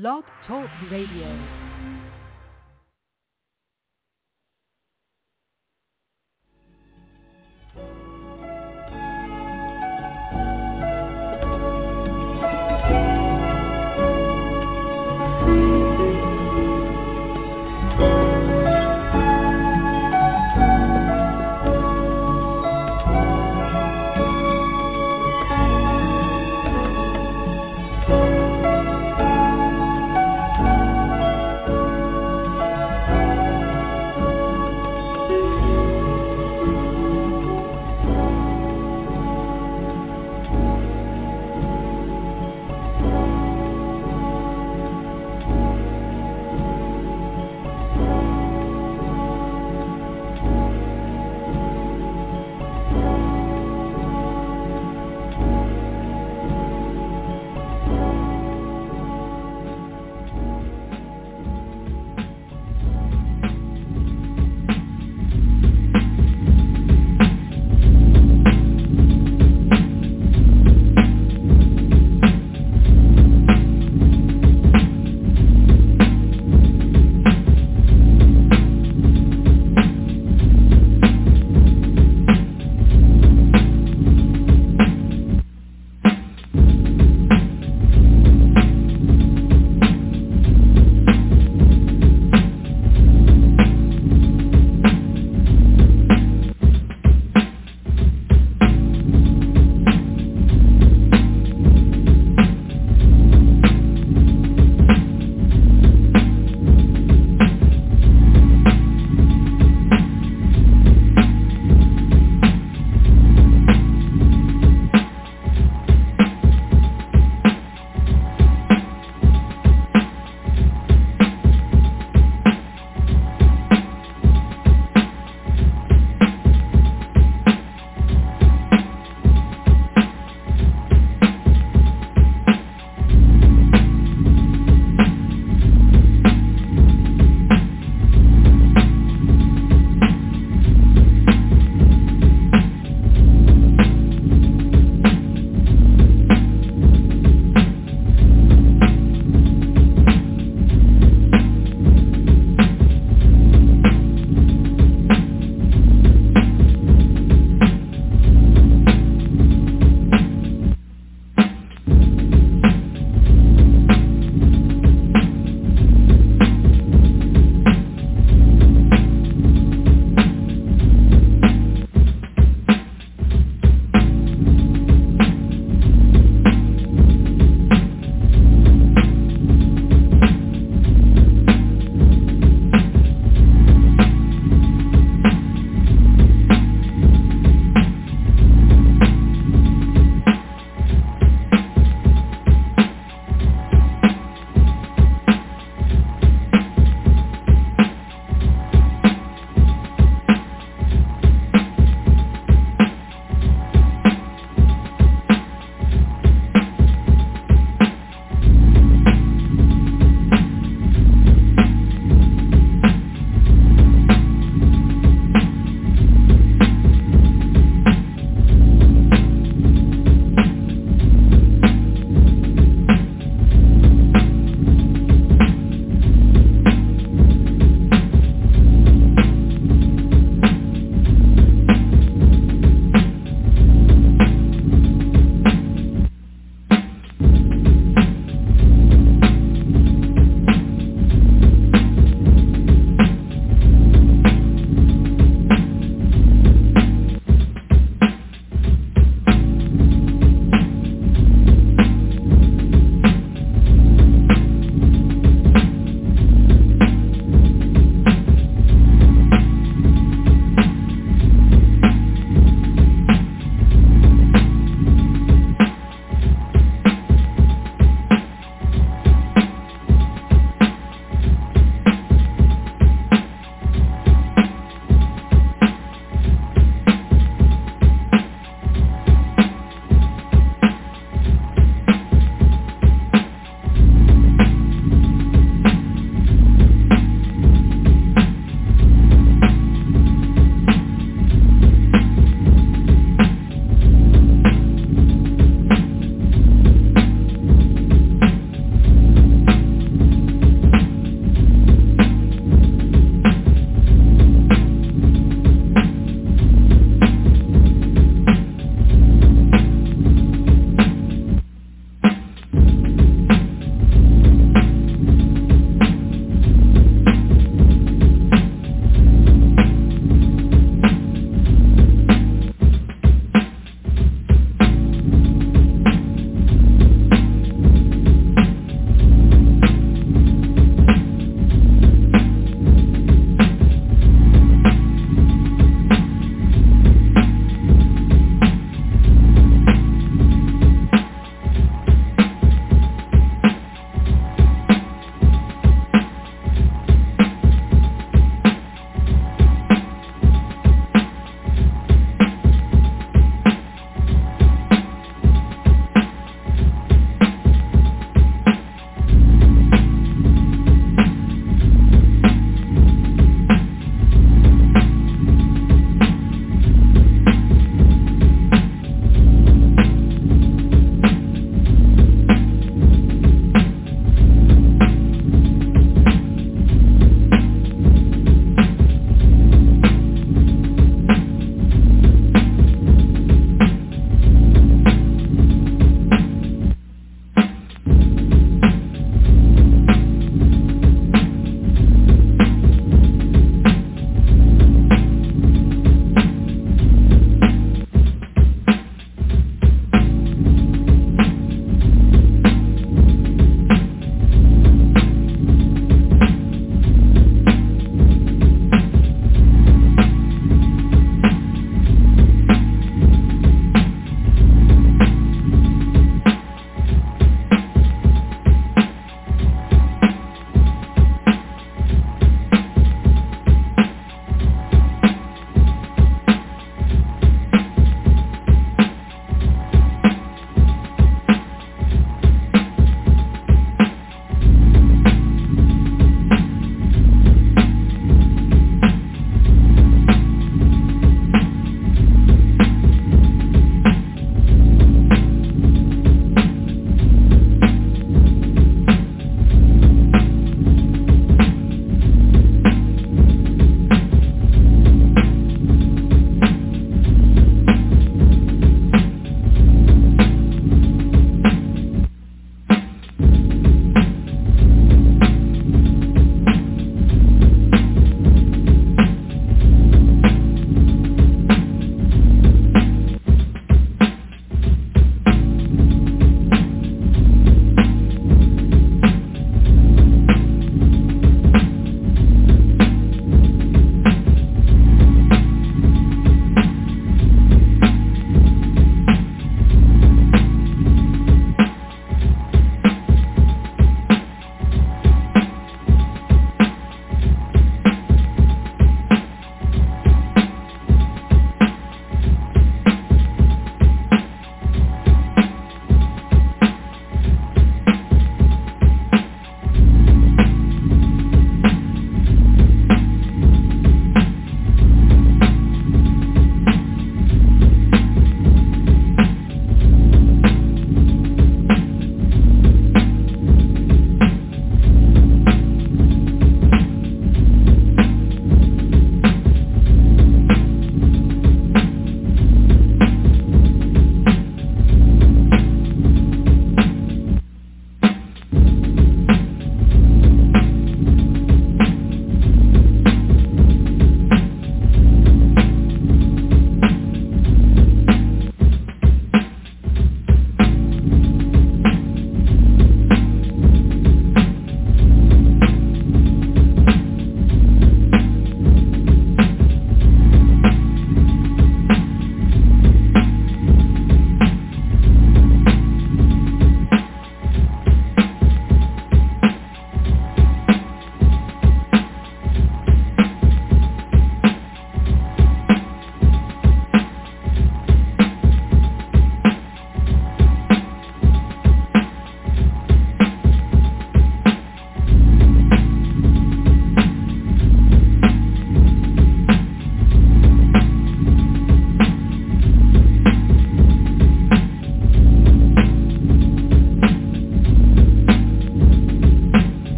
Blog Talk Radio.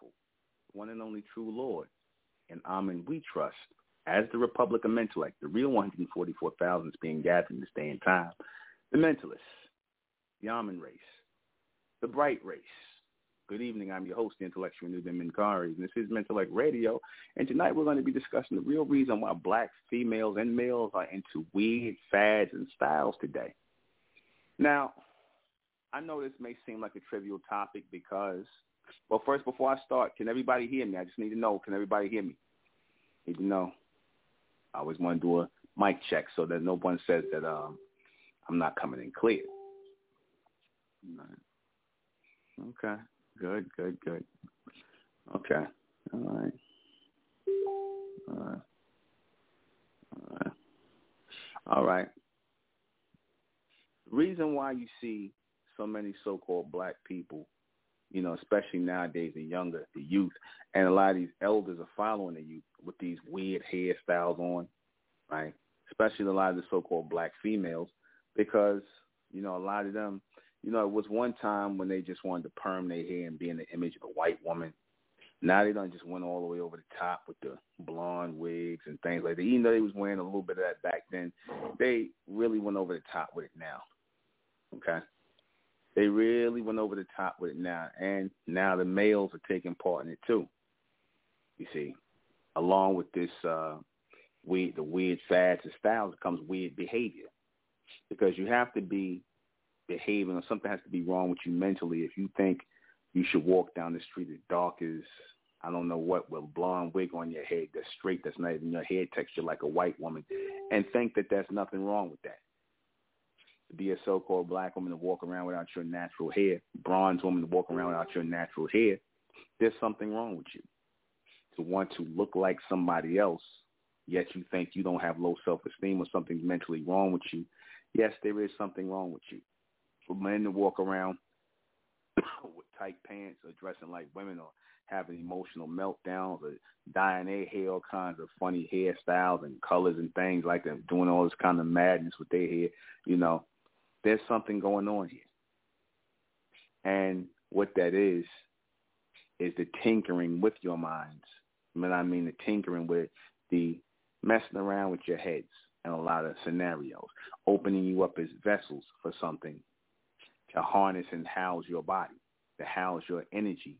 All-powerful, one and only true Lord. And Amen we trust. As the Republic of Mentellect, the real 144,000 is being gathered in this day and time. The Mentalists, the Amen race, the Bright race. Good evening. I'm your host, the intellectual Nuben Minkari, and this is Mentellect Radio. And tonight we're going to be discussing the real reason why black females and males are into weird fads and styles today. Now, I know this may seem like a trivial topic because, well, first, before I start, can everybody hear me? I just need to know, can everybody hear me? Need to know. I always want to do a mic check so that no one says that um, I'm not coming in clear. Okay. Good, good, good. Okay. All right. All right. All right. All right. The reason why you see so many so-called black people, you know, especially nowadays, the younger, the youth, and a lot of these elders are following the youth with these weird hairstyles on, right? Especially a lot of the so-called black females, because you know a lot of them, you know, it was one time when they just wanted to perm their hair and be in the image of a white woman. Now they done just went all the way over the top with the blonde wigs and things like that. Even though they was wearing a little bit of that back then, they really went over the top with it now. Okay. They really went over the top with it now. And now the males are taking part in it too. You see, along with this uh weird the weird fads and styles comes weird behavior. Because you have to be behaving or something has to be wrong with you mentally if you think you should walk down the street as dark as I don't know what with a blonde wig on your head that's straight, that's not even your hair texture like a white woman, and think that there's nothing wrong with that to be a so-called black woman to walk around without your natural hair, bronze woman to walk around without your natural hair, there's something wrong with you. To want to look like somebody else, yet you think you don't have low self-esteem or something's mentally wrong with you, yes, there is something wrong with you. For men to walk around with tight pants or dressing like women or having emotional meltdowns or dyeing their hair all kinds of funny hairstyles and colors and things like that, doing all this kind of madness with their hair, you know, there's something going on here. And what that is, is the tinkering with your minds. I mean, I mean the tinkering with the messing around with your heads in a lot of scenarios, opening you up as vessels for something to harness and house your body, to house your energy.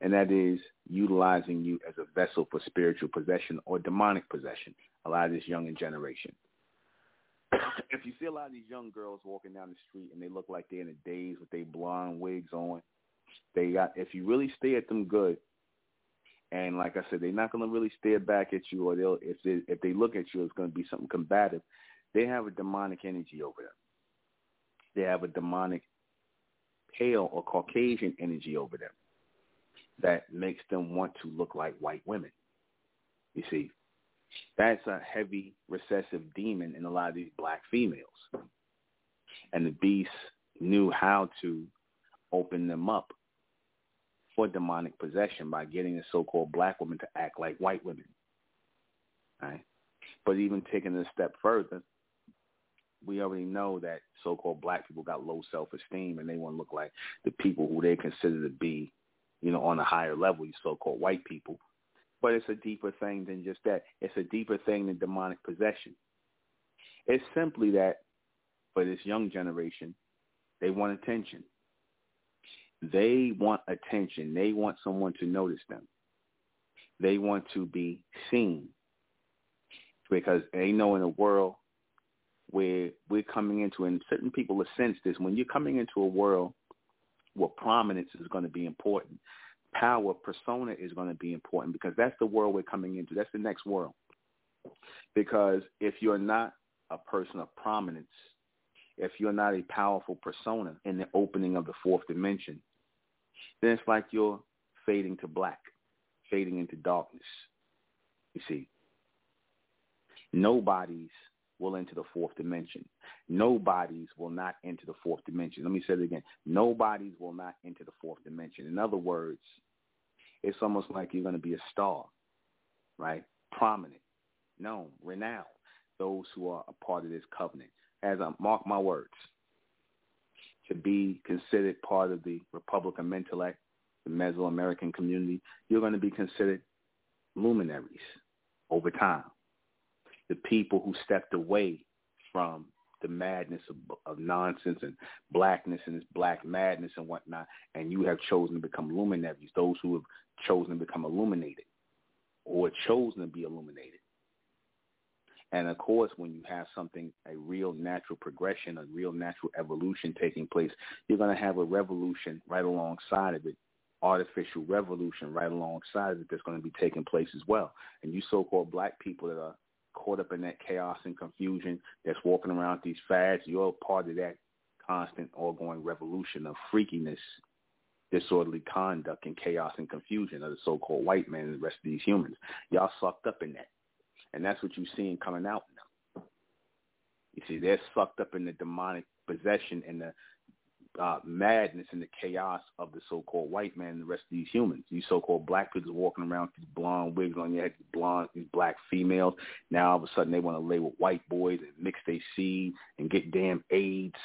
And that is utilizing you as a vessel for spiritual possession or demonic possession, a lot of this younger generation. If you see a lot of these young girls walking down the street and they look like they're in a daze with their blonde wigs on, they got if you really stare at them good, and like I said, they're not to really stare back at you, or they'll if they if they look at you, it's to be something combative. They have a demonic energy over them. They have a demonic pale or Caucasian energy over them that makes them want to look like white women. You see, that's a heavy recessive demon in a lot of these black females. And the beast knew how to open them up for demonic possession by getting the so-called black woman to act like white women. Right? But even taking it a step further, we already know that so-called black people got low self-esteem and they want to look like the people who they consider to be, you know, on a higher level, these so-called white people but it's a deeper thing than just that. It's a deeper thing than demonic possession. It's simply that for this young generation, they want attention. They want attention. They want someone to notice them. They want to be seen because they know in a world where we're coming into, and certain people have sensed this, when you're coming into a world where prominence is going to be important, power persona is going to be important because that's the world we're coming into. That's the next world. Because if you're not a person of prominence, if you're not a powerful persona in the opening of the fourth dimension, then it's like you're fading to black, fading into darkness. You see, nobody's will enter the fourth dimension. Nobodies will not enter the fourth dimension. Let me say it again. Nobodies will not enter the fourth dimension. In other words, it's almost like you're going to be a star, right? Prominent, known, renowned. Those who are a part of this covenant. As I mark my words, to be considered part of the Republic of Mentellect, the Mesoamerican community, you're going to be considered luminaries over time. The people who stepped away from the madness of, of nonsense and blackness and this black madness and whatnot, and you have chosen to become luminaries, those who have chosen to become illuminated or chosen to be illuminated. And of course, when you have something, a real natural progression, a real natural evolution taking place, you're going to have a revolution right alongside of it, artificial revolution right alongside of it that's going to be taking place as well. And you so-called black people that are caught up in that chaos and confusion that's walking around these fads, you're part of that constant ongoing revolution of freakiness, disorderly conduct, and chaos and confusion of the so-called white man and the rest of these humans. Y'all sucked up in that. And that's what you're seeing coming out now. You see, they're sucked up in the demonic possession and the uh, madness and the chaos of the so-called white man and the rest of these humans. These so-called black people walking around with these blonde wigs on their head, these blonde, these black females. Now all of a sudden they want to lay with white boys and mix their seed and get damn AIDS,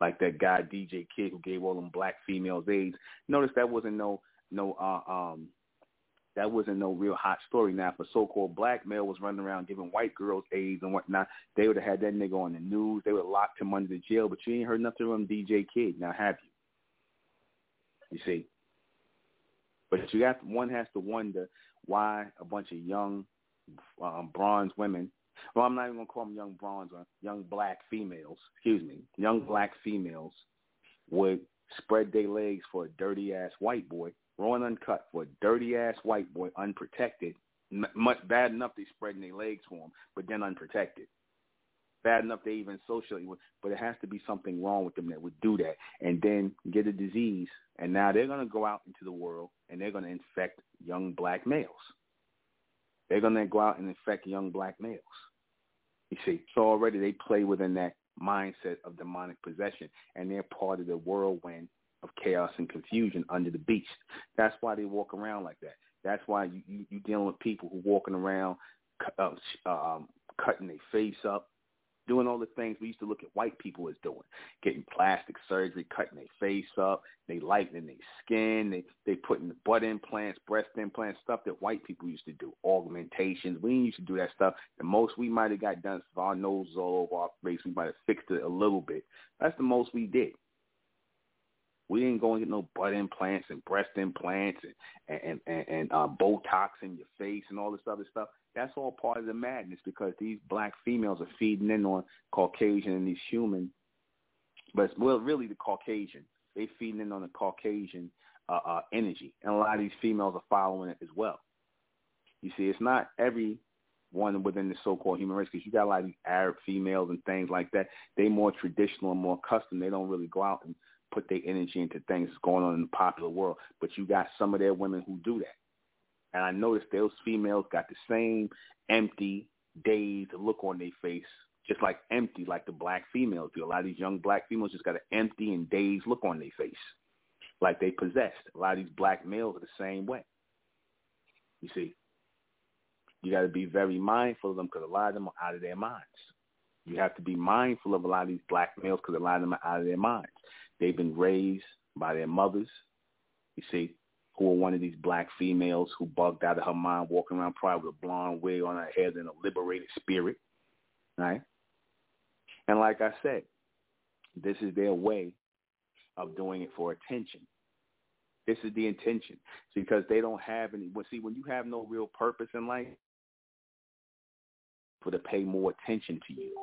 like that guy DJ Kid who gave all them black females AIDS. Notice that wasn't no no uh, um that wasn't no real hot story. Now, if a so-called black male was running around giving white girls AIDS and whatnot, they would have had that nigga on the news. They would have locked him under the jail. But you ain't heard nothing from DJ Kid. Now, have you? You see? But you got one has to wonder why a bunch of young um, bronze women. Well, I'm not even gonna call them young bronze or young black females. Excuse me, young black females would spread their legs for a dirty ass white boy raw and uncut for a dirty ass white boy, unprotected. much bad enough they spreading their legs for him, but then unprotected. Bad enough they even socially, but it has to be something wrong with them that would do that, and then get a disease, and now they're to go out into the world and they're to infect young black males. They're to go out and infect young black males. You see, so already they play within that mindset of demonic possession, and they're part of the whirlwind of chaos and confusion under the beast. That's why they walk around like that. That's why you you, you dealing with people who walking around uh, um, cutting their face up, doing all the things we used to look at white people as doing, getting plastic surgery, cutting their face up, they lightening their skin, they they putting butt implants, breast implants, stuff that white people used to do, augmentations. We used to do that stuff. The most we might have got done if our nose all over our face, we might have fixed it a little bit. That's the most we did. We didn't go and get no butt implants and breast implants and and and, and uh, Botox in your face and all this other stuff. That's all part of the madness because these black females are feeding in on Caucasian and these human, but well, really the Caucasian. They feeding in on the Caucasian uh, uh, energy, and a lot of these females are following it as well. You see, it's not every one within the so-called human race because you got a lot of these Arab females and things like that. They more traditional and more custom. They don't really go out and put their energy into things going on in the popular world. But you got some of their women who do that. And I noticed those females got the same empty, dazed look on their face, just like empty, like the black females do. A lot of these young black females just got an empty and dazed look on their face, like they possessed. A lot of these black males are the same way. You see, you got to be very mindful of them because a lot of them are out of their minds. You have to be mindful of a lot of these black males because a lot of them are out of their minds. They've been raised by their mothers, you see, who are one of these black females who bugged out of her mind, walking around probably with a blonde wig on her head and a liberated spirit, right? And like I said, this is their way of doing it for attention. This is the intention. because they don't have any. Well, see, when you have no real purpose in life, for to pay more attention to you.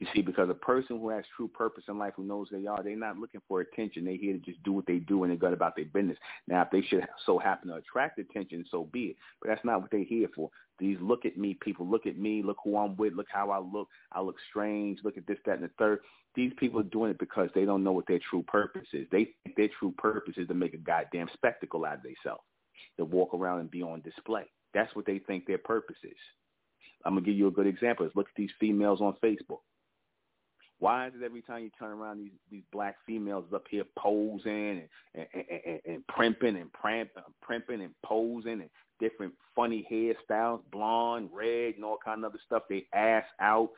You see, because a person who has true purpose in life, who knows they are, they're not looking for attention. They're here to just do what they do and they're good about their business. Now, if they should so happen to attract attention, so be it. But that's not what they're here for. These look at me people. Look at me. Look who I'm with. Look how I look. I look strange. Look at this, that, and the third. These people are doing it because they don't know what their true purpose is. They think their true purpose is to make a goddamn spectacle out of themselves, to walk around and be on display. That's what they think their purpose is. I'm gonna give you a good example. Let's look at these females on Facebook. Why is it every time you turn around, these these black females up here posing and and, and, and primping and pramp, uh, primping and posing and different funny hairstyles, blonde, red, and all kind of other stuff. They ass out.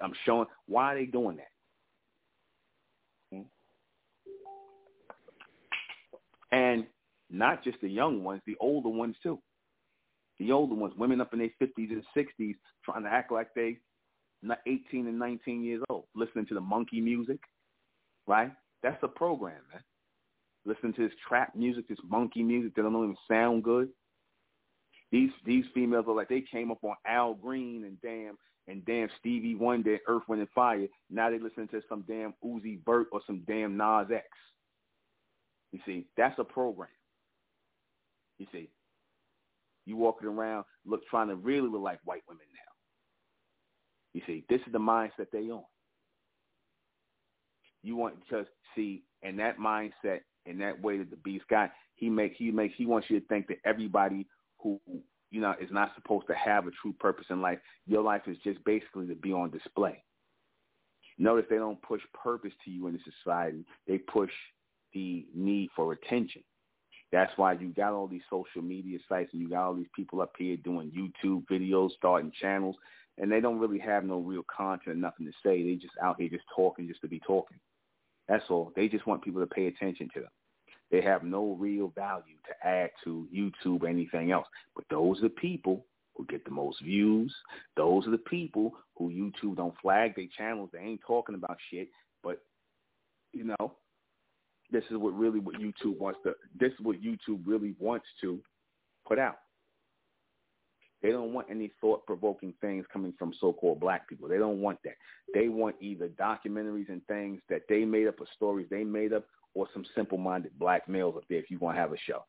I'm showing. Why are they doing that? And not just the young ones, the older ones too. The older ones, women up in their 50s and 60s trying to act like they 18 and 19 years old, listening to the monkey music, right? That's a program, man. Listening to this trap music, this monkey music that don't even sound good. These these females are like they came up on Al Green and damn and damn Stevie Wonder, Earth, Wind and Fire. Now they listen to some damn Uzi Vert or some damn Nas X. You see, that's a program. You see, you walking around look trying to really look like white women now. You see, this is the mindset they on. You want because see, in that mindset, in that way that the beast got, he make he makes he wants you to think that everybody who you know is not supposed to have a true purpose in life, your life is just basically to be on display. Notice they don't push purpose to you in the society. They push the need for attention. That's why you got all these social media sites and you got all these people up here doing YouTube videos, starting channels, and they don't really have no real content, nothing to say. They just out here just talking just to be talking. That's all. They just want people to pay attention to them. They have no real value to add to YouTube or anything else. But those are the people who get the most views. Those are the people who YouTube don't flag their channels. They ain't talking about shit. But you know, this is what really what YouTube wants to. This is what YouTube really wants to put out. They don't want any thought-provoking things coming from so-called black people. They don't want that. They want either documentaries and things that they made up or stories they made up or some simple-minded black males up there if you want to have a show.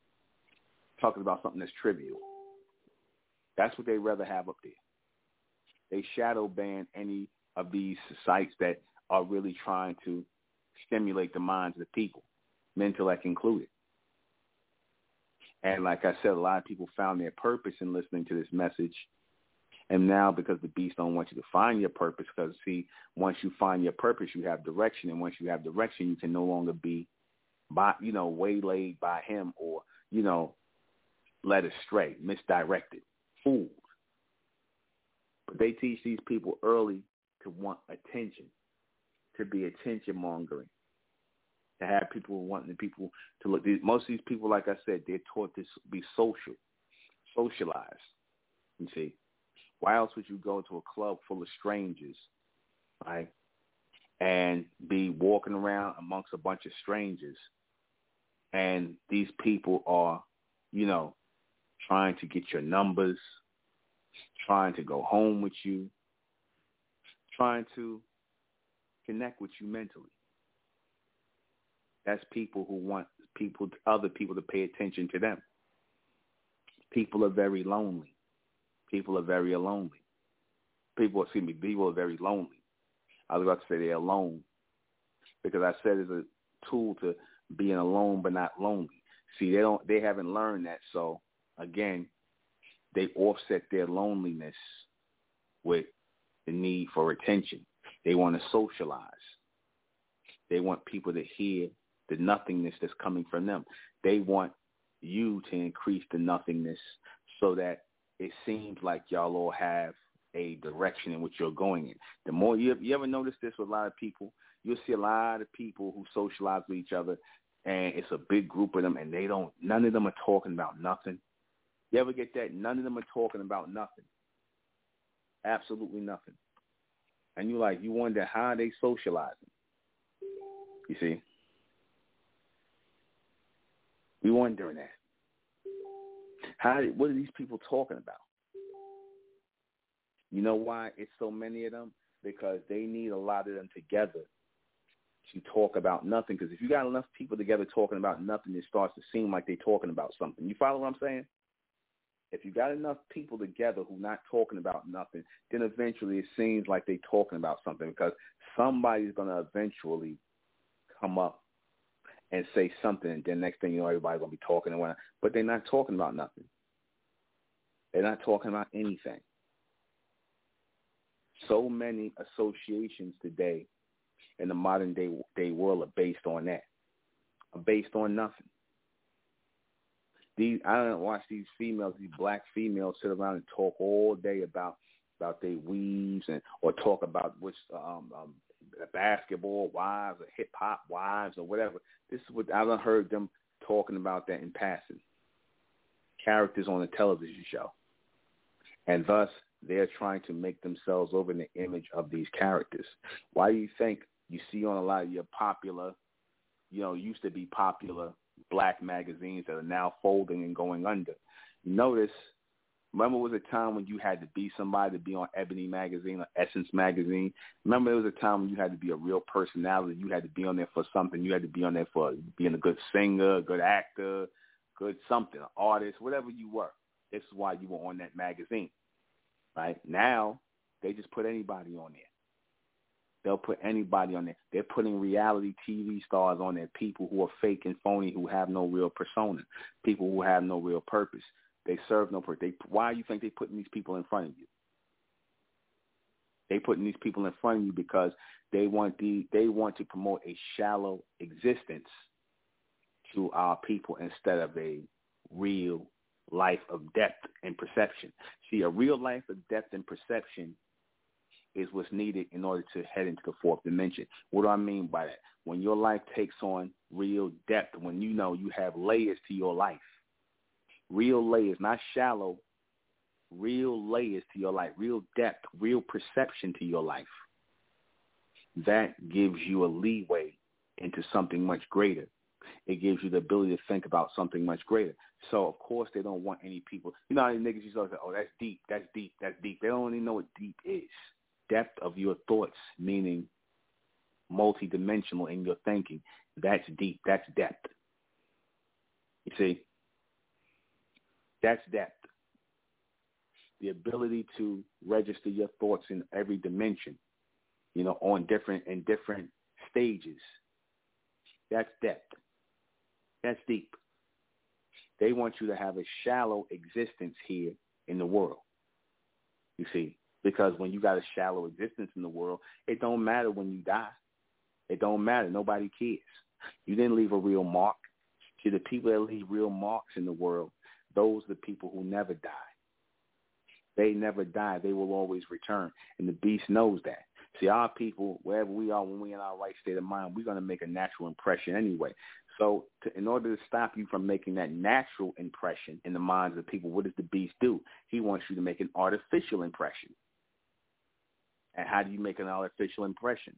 Talking about something that's trivial. That's what they'd rather have up there. They shadow ban any of these sites that are really trying to stimulate the minds of the people, Mentellect included. And like I said, a lot of people found their purpose in listening to this message. And now because the beast don't want you to find your purpose, because see, once you find your purpose, you have direction. And once you have direction, you can no longer be by you know, waylaid by him or, you know, led astray, misdirected, fooled. But they teach these people early to want attention, to be attention mongering to have people wanting people to look. Most of these people, like I said, they're taught to be social, socialized. You see, why else would you go to a club full of strangers, right, and be walking around amongst a bunch of strangers, and these people are, you know, trying to get your numbers, trying to go home with you, trying to connect with you mentally. That's people who want people, other people to pay attention to them. People are very lonely. People are very lonely. People, excuse me, people are very lonely. I was about to say they're alone because I said it's a tool to being alone but not lonely. See, they don't, they haven't learned that. So again, they offset their loneliness with the need for attention. They want to socialize. They want people to hear the nothingness that's coming from them. They want you to increase the nothingness so that it seems like y'all all have a direction in which you're going in. The more you, you ever notice this with a lot of people, you'll see a lot of people who socialize with each other, and it's a big group of them, and they don't. None of them are talking about nothing. You ever get that? None of them are talking about nothing. Absolutely nothing. And you like, you wonder how they socializing. You see? We wondering that. How? What are these people talking about? You know why it's so many of them? Because they need a lot of them together to talk about nothing. Because if you got enough people together talking about nothing, it starts to seem like they're talking about something. You follow what I'm saying? If you got enough people together who not talking about nothing, then eventually it seems like they're talking about something because somebody's going to eventually come up and say something, then next thing you know, everybody's gonna be talking and whatnot. But they're not talking about nothing. They're not talking about anything. So many associations today in the modern day day world are based on that. Are based on nothing. These I don't watch these females, these black females, sit around and talk all day about about their weaves and or talk about which um, um basketball wives or hip hop wives or whatever. This is what I've heard them talking about that in passing. Characters on a television show. And thus, they're trying to make themselves over in the image of these characters. Why do you think you see on a lot of your popular, you know, used to be popular black magazines that are now folding and going under? Notice Remember, it was a time when you had to be somebody to be on Ebony magazine or Essence magazine. Remember, there was a time when you had to be a real personality. You had to be on there for something. You had to be on there for being a good singer, a good actor, good something, an artist, whatever you were. This is why you were on that magazine. Right now, they just put anybody on there. They'll put anybody on there. They're putting reality TV stars on there, people who are fake and phony, who have no real persona, people who have no real purpose. They serve no purpose. They, why do you think they're putting these people in front of you? They putting these people in front of you because they want the they want to promote a shallow existence to our people instead of a real life of depth and perception. See, a real life of depth and perception is what's needed in order to head into the fourth dimension. What do I mean by that? When your life takes on real depth, when you know you have layers to your life, real layers, not shallow, real layers to your life, real depth, real perception to your life. That gives you a leeway into something much greater. It gives you the ability to think about something much greater. So of course they don't want any people. You know how many niggas used to say, "Oh, that's deep, that's deep, that's deep." They don't even know what deep is. Depth of your thoughts, meaning multidimensional in your thinking. That's deep. That's depth. You see, that's depth. The ability to register your thoughts in every dimension, you know, on different in different stages. That's depth. That's deep. They want you to have a shallow existence here in the world. You see, because when you got a shallow existence in the world, it don't matter when you die. It don't matter. Nobody cares. You didn't leave a real mark. To the people that leave real marks in the world, those are the people who never die. They never die. They will always return. And the beast knows that. See, our people, wherever we are, when we're in our right state of mind, we're going to make a natural impression anyway. So to, in order to stop you from making that natural impression in the minds of people, what does the beast do? He wants you to make an artificial impression. And how do you make an artificial impression?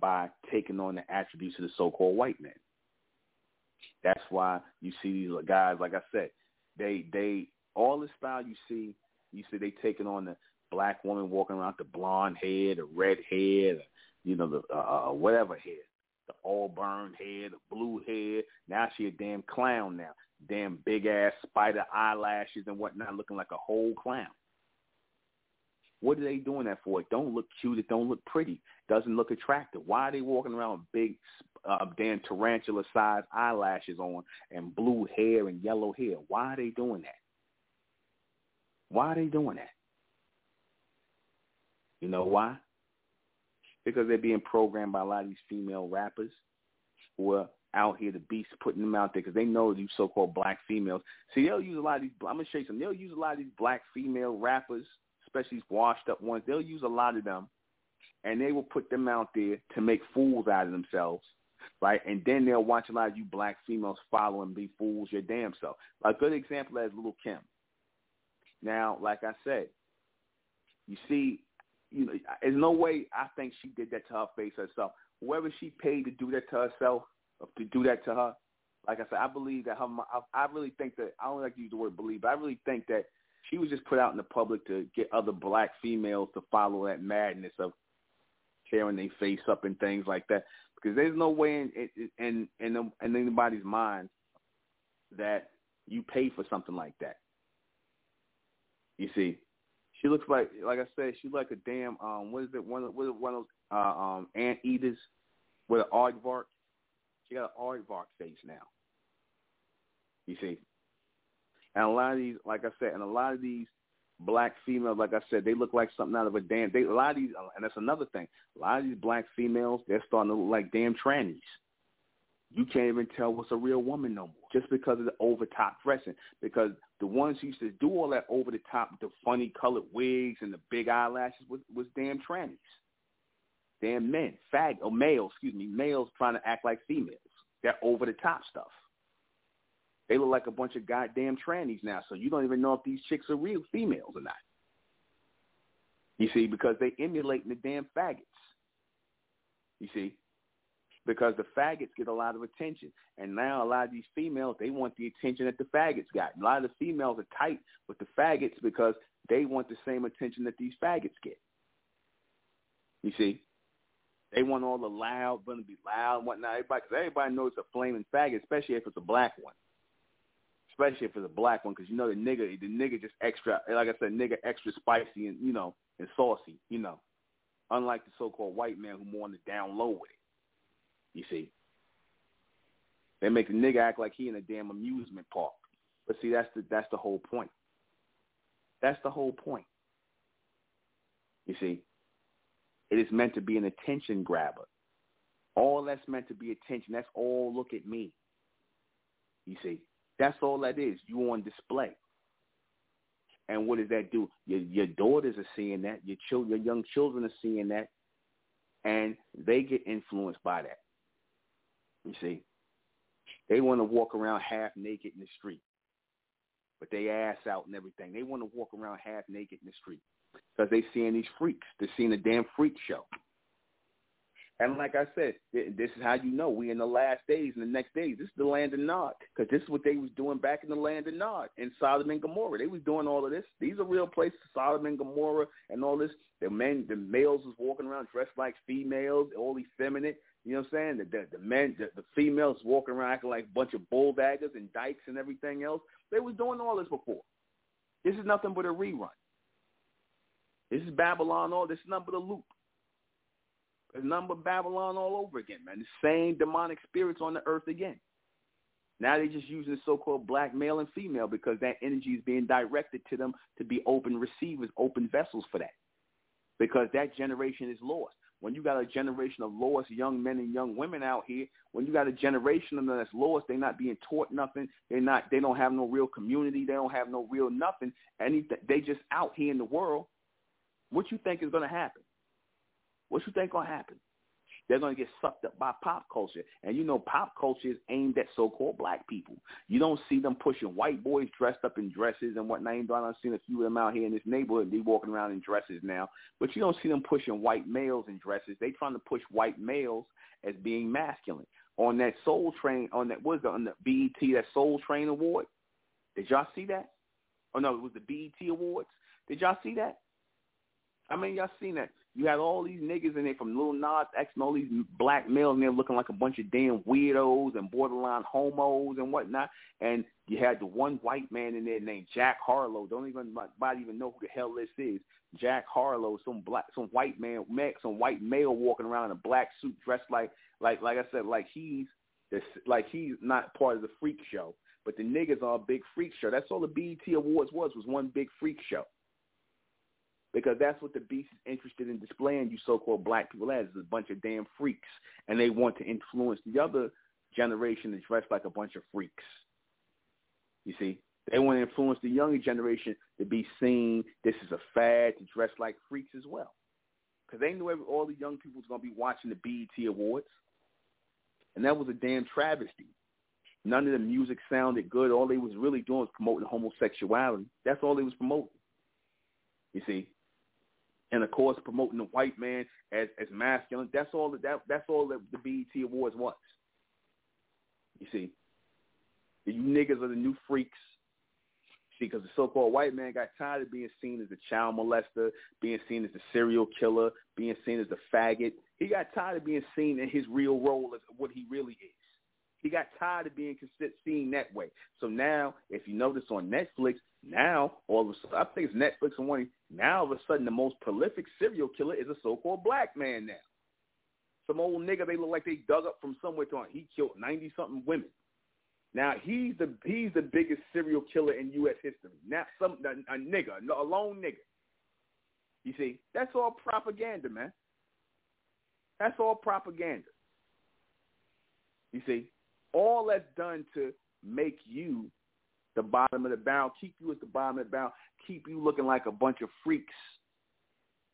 By taking on the attributes of the so-called white man. That's why you see these guys, like I said, they they all the style you see, you see they taking on the black woman walking around the blonde hair, the red hair, the, you know the uh, uh, whatever hair, the auburn hair, the blue hair. Now she a damn clown now, damn big ass spider eyelashes and whatnot, looking like a whole clown. What are they doing that for? It don't look cute. It don't look pretty. Doesn't look attractive. Why are they walking around with big, uh, damn tarantula-sized eyelashes on and blue hair and yellow hair? Why are they doing that? Why are they doing that? You know why? Because they're being programmed by a lot of these female rappers who are out here, the beast putting them out there because they know these so-called black females. See, they'll use a lot of these. I'm gonna show you something. They'll use a lot of these black female rappers especially washed up ones, they'll use a lot of them and they will put them out there to make fools out of themselves, right? And then they'll watch a lot of you black females follow and be fools your damn self. A good example is Little Kim. Now, like I said, you see, you know, there's no way I think she did that to her face herself. Whoever she paid to do that to herself, to do that to her, like I said, I believe that her. I really think that I don't like to use the word believe, but I really think that she was just put out in the public to get other black females to follow that madness of tearing their face up and things like that. Because there's no way in in in, in anybody's mind that you pay for something like that. You see, she looks like, like I said, she's like a damn um, what is it? One of what is one of those uh, um ant eaters with an aardvark. She got an aardvark face now. You see, and a lot of these, like I said, and a lot of these black females, like I said, they look like something out of a damn. They a lot of these, uh, and that's another thing. A lot of these black females, they're starting to look like damn trannies. You can't even tell what's a real woman no more, just because of the over top dressing. Because the ones who used to do all that over the top, the funny colored wigs and the big eyelashes, was was damn trannies, damn men, fag or males, excuse me, males trying to act like females. That over the top stuff. They look like a bunch of goddamn trannies now, so you don't even know if these chicks are real females or not. You see, because they emulating the damn faggots. You see, because the faggots get a lot of attention, and now a lot of these females they want the attention that the faggots got. A lot of the females are tight with the faggots because they want the same attention that these faggots get. You see, they want all the loud, going to be loud and whatnot. Everybody, cause everybody knows a flaming faggot, especially if it's a black one. Especially if it's a black one, because you know the nigga, the nigga just extra, like I said, nigga extra spicy and you know and saucy, you know. Unlike the so-called white man who more on the down low with it. You see, they make the nigga act like he in a damn amusement park. But see, that's the that's the whole point. That's the whole point. You see, it is meant to be an attention grabber. All that's meant to be attention. That's all look at me. You see, that's all that is. You on display. And what does that do? Your your daughters are seeing that. Your children, your young children are seeing that, and they get influenced by that. You see, they want to walk around half naked in the street, but they ass out and everything. They want to walk around half naked in the street because they seeing these freaks. They're seeing a damn freak show. And like I said, this is how you know we in the last days and the next days. This is the land of Nod because this is what they was doing back in the land of Nod in Sodom and Gomorrah. They was doing all of this. These are real places, Sodom and Gomorrah and all this. The men, the males was walking around dressed like females, all effeminate. You know what I'm saying? The the, the men, the, the females walking around acting like a bunch of bulldaggers and dykes and everything else. They was doing all this before. This is nothing but a rerun. This is Babylon. All this is nothing but a loop. It's nothing Babylon all over again, man. The same demonic spirits on the earth again. Now they're just using the so-called black male and female because that energy is being directed to them to be open receivers, open vessels for that. Because that generation is lost. When you got a generation of lost young men and young women out here, when you got a generation of them that's lost, they're not being taught nothing. They're not. They don't have no real community. They don't have no real nothing. Anything. They just out here in the world. What you think is going to happen? What you think gonna happen? They're gonna get sucked up by pop culture, and you know pop culture is aimed at so-called black people. You don't see them pushing white boys dressed up in dresses and whatnot. I've seen a few of them out here in this neighborhood. They walking around in dresses now, but you don't see them pushing white males in dresses. They trying to push white males as being masculine. On that Soul Train, on that what was on the BET that Soul Train Award. Did y'all see that? Oh no, it was the BET Awards. Did y'all see that? I mean, y'all seen that? You had all these niggas in there from Lil Nas X and all these black males in there looking like a bunch of damn weirdos and borderline homos and whatnot. And you had the one white man in there named Jack Harlow. Don't even nobody even know who the hell this is. Jack Harlow, some black, some white man, some white male walking around in a black suit, dressed like, like, like I said, like he's, this, like he's not part of the freak show. But the niggas are a big freak show. That's all the BET Awards was, was one big freak show because that's what the beast is interested in displaying you so-called black people as, is a bunch of damn freaks, and they want to influence the other generation to dress like a bunch of freaks. You see, they want to influence the younger generation to be seen. This is a fad to dress like freaks as well, because they knew every, all the young people was going to be watching the BET Awards, and that was a damn travesty. None of the music sounded good. All they was really doing was promoting homosexuality. That's all they was promoting. You see, and of course promoting the white man as as masculine. That's all that, that that's all that the BET Awards was. You see, you niggas are the new freaks. See, because the so-called white man got tired of being seen as a child molester, being seen as a serial killer, being seen as a faggot. He got tired of being seen in his real role as what he really is. He got tired of being seen that way. So now, if you notice on Netflix, now all of a sudden, I think it's Netflix and one. Now all of a sudden, the most prolific serial killer is a so-called black man now. Some old nigga they look like they dug up from somewhere. To, he killed ninety something women. Now he's the he's the biggest serial killer in U.S. history. Now some a, a nigga, a lone nigga. You see, that's all propaganda, man. That's all propaganda. You see, all that's done to make you the bottom of the barrel, keep you at the bottom of the barrel, keep you looking like a bunch of freaks,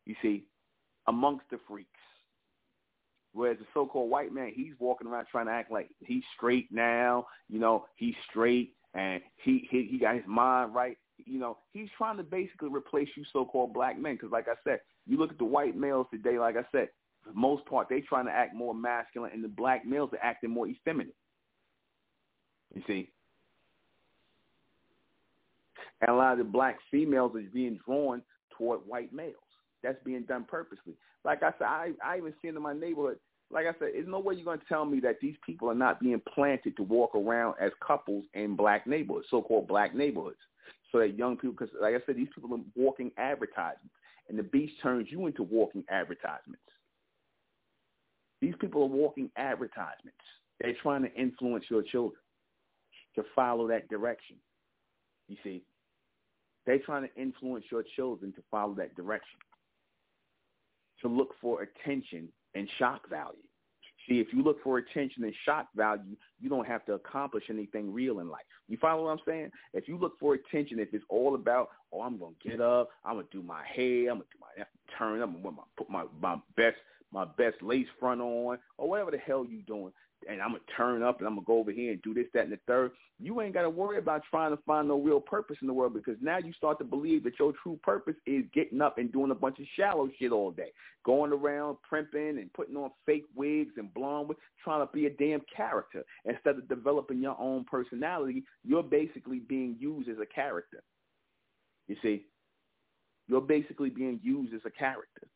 you see, amongst the freaks. Whereas the so-called white man, he's walking around trying to act like he's straight now, you know, he's straight and he he he got his mind right. You know, he's trying to basically replace you so-called black men. Because, like I said, you look at the white males today. Like I said, for the most part, they trying to act more masculine, and the black males are acting more effeminate. You see, and a lot of the black females are being drawn toward white males. That's being done purposely. Like I said, I I even seen in my neighborhood. Like I said, there's no way you're going to tell me that these people are not being planted to walk around as couples in black neighborhoods, so-called black neighborhoods, so that young people. Because like I said, these people are walking advertisements, and the beast turns you into walking advertisements. These people are walking advertisements. They're trying to influence your children to follow that direction. You see, they're trying to influence your children to follow that direction, to look for attention and shock value. See, if you look for attention and shock value, you don't have to accomplish anything real in life. You follow what I'm saying? If you look for attention, if it's all about, oh, I'm gonna get up, I'm gonna do my hair, I'm gonna do my turn I'm gonna put my my best my best lace front on, or whatever the hell you doing, and I'm gonna turn up and I'm gonna go over here and do this, that, and the third. You ain't gotta worry about trying to find no real purpose in the world because now you start to believe that your true purpose is getting up and doing a bunch of shallow shit all day, going around primping and putting on fake wigs and blonde wigs, trying to be a damn character instead of developing your own personality. You're basically being used as a character. You see, you're basically being used as a character.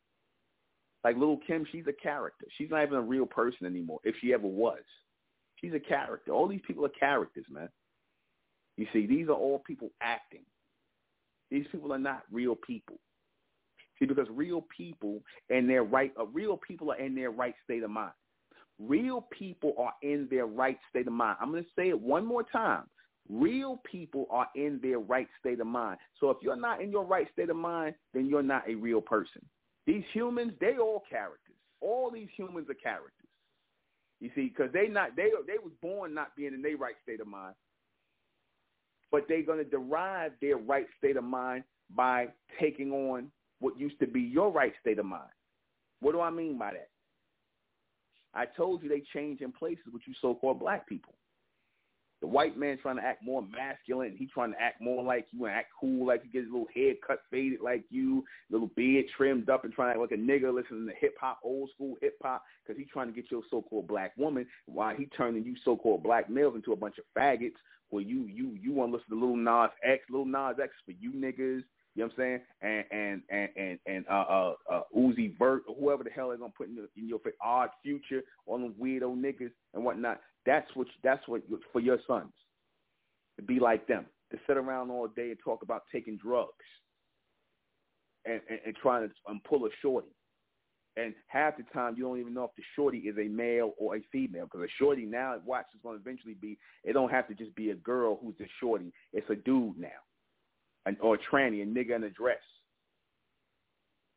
Like Little Kim, she's a character. She's not even a real person anymore, if she ever was. She's a character. All these people are characters, man. You see, these are all people acting. These people are not real people. See, because real people and their right, uh, real people are in their right state of mind. Real people are in their right state of mind. I'm going to say it one more time. Real people are in their right state of mind. So if you're not in your right state of mind, then you're not a real person. These humans, they all characters. All these humans are characters. You see, because they not they they was born not being in their right state of mind, but they're to derive their right state of mind by taking on what used to be your right state of mind. What do I mean by that? I told you they change in places with you so-called black people. The white man trying to act more masculine. He trying to act more like you and act cool, like you get his little hair cut faded like you, little beard trimmed up and trying to act like a nigga listening to hip hop, old school hip hop, because he trying to get your so-called black woman while he turning you so-called black males into a bunch of faggots where you you you want to listen to Lil Nas X, Lil Nas X for you niggas. You know what I'm saying? And and and and and uh uh, uh Uzi Vert or whoever the hell they're gonna put in, the, in your Odd Future, all them weirdo niggas and whatnot. That's what that's what for your sons to be like them, to sit around all day and talk about taking drugs and, and, and trying to um, pull a shorty. And half the time you don't even know if the shorty is a male or a female because a shorty now watch is going to eventually be. It don't have to just be a girl who's a shorty. It's a dude now, an, or a tranny, a nigga in a dress.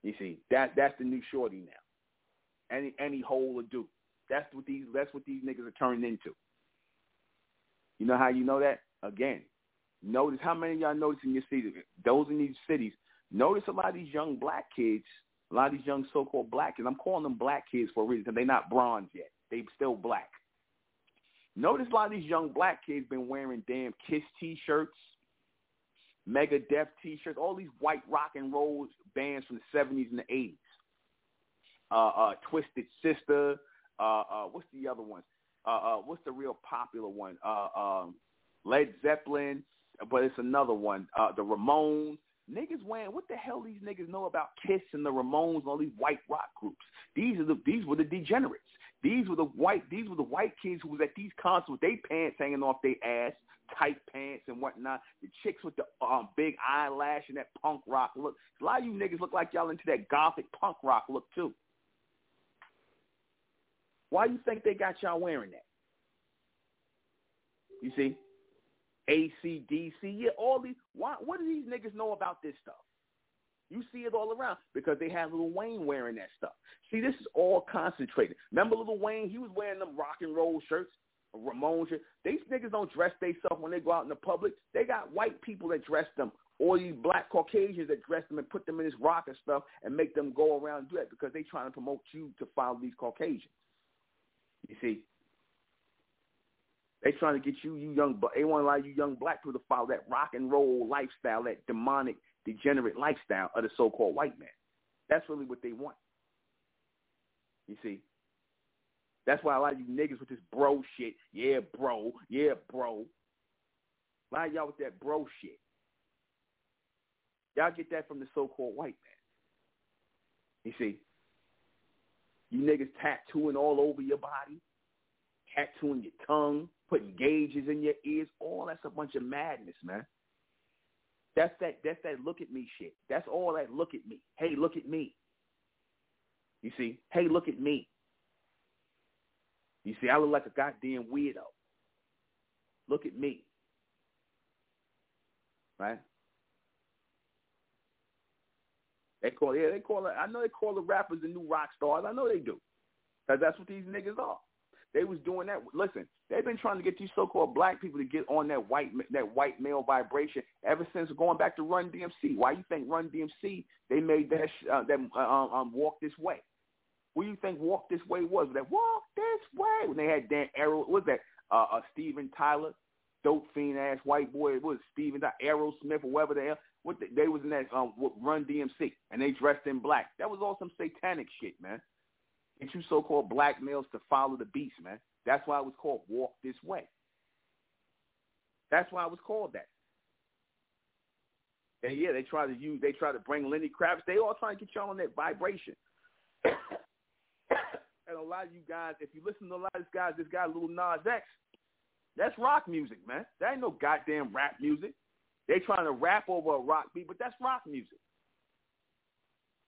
You see that that's the new shorty now. Any any hole or dude. That's what these that's what these niggas are turning into. You know how you know that? Again, notice how many of y'all notice in your city, those in these cities, notice a lot of these young black kids, a lot of these young so-called black kids, I'm calling them black kids for a reason they're not bronze yet. They still black. Notice a lot of these young black kids been wearing damn Kiss T-shirts, Megadeth T-shirts, all these white rock and roll bands from the 70s and the 80s. Uh, uh, Twisted Sister, uh, uh, what's the other one? Uh, uh, what's the real popular one? Uh, um, Led Zeppelin, but it's another one. Uh, the Ramones. Niggas wearing what the hell these niggas know about Kiss and the Ramones and all these white rock groups. These are the these were the degenerates. These were the white these were the white kids who was at these concerts with their pants hanging off their ass, tight pants and whatnot. The chicks with the um, big eyelash and that punk rock look. A lot of you niggas look like y'all into that gothic punk rock look too. Why you think they got y'all wearing that? You see? ACDC, yeah, all these. Why, what do these niggas know about this stuff? You see it all around because they had Lil Wayne wearing that stuff. See, this is all concentrated. Remember Lil Wayne? He was wearing them rock and roll shirts, shirts. These niggas don't dress themselves when they go out in the public. They got white people that dress them, or these black Caucasians that dress them and put them in this rock and stuff and make them go around and do that because they trying to promote you to follow these Caucasians. You see, They trying to get you, you young, but they want to allow you young black people to follow that rock and roll lifestyle, that demonic, degenerate lifestyle of the so-called white man. That's really what they want. You see, that's why a lot of you niggas with this bro shit, yeah, bro, yeah, bro. A lot of y'all with that bro shit. Y'all get that from the so-called white man. You see, you niggas tattooing all over your body, tattooing your tongue, putting gauges in your ears. All that's a bunch of madness, man. That's that. That's that. Look at me shit. That's all that. Look at me. Hey, look at me. You see? Hey, look at me. You see, I look like a goddamn weirdo. Look at me. Right? They call yeah, they call it I know they call the rappers the new rock stars. I know they do. Cause that's what these niggas are. They was doing that. Listen, they've been trying to get these so-called black people to get on that white that white male vibration ever since going back to Run DMC. Why you think Run DMC they made that uh, that uh, um, um, walk this way? What do you think Walk This Way was? That Walk This Way when they had Dan Arrow, was that uh, uh, Steven Tyler, dope fiend ass white boy? What was Steven Aerosmith or whatever the hell? What the, they was in that um, Run DMC and they dressed in black. That was all some satanic shit, man. Get you so-called black males to follow the beast, man. That's why it was called Walk This Way. That's why it was called that. And yeah, they try to use, they try to bring Lenny Kravitz. They all trying to get y'all on that vibration. and a lot of you guys, if you listen to a lot of these guys, this guy Lil Nas X, that's rock music, man. That ain't no goddamn rap music. They trying to rap over a rock beat, but that's rock music.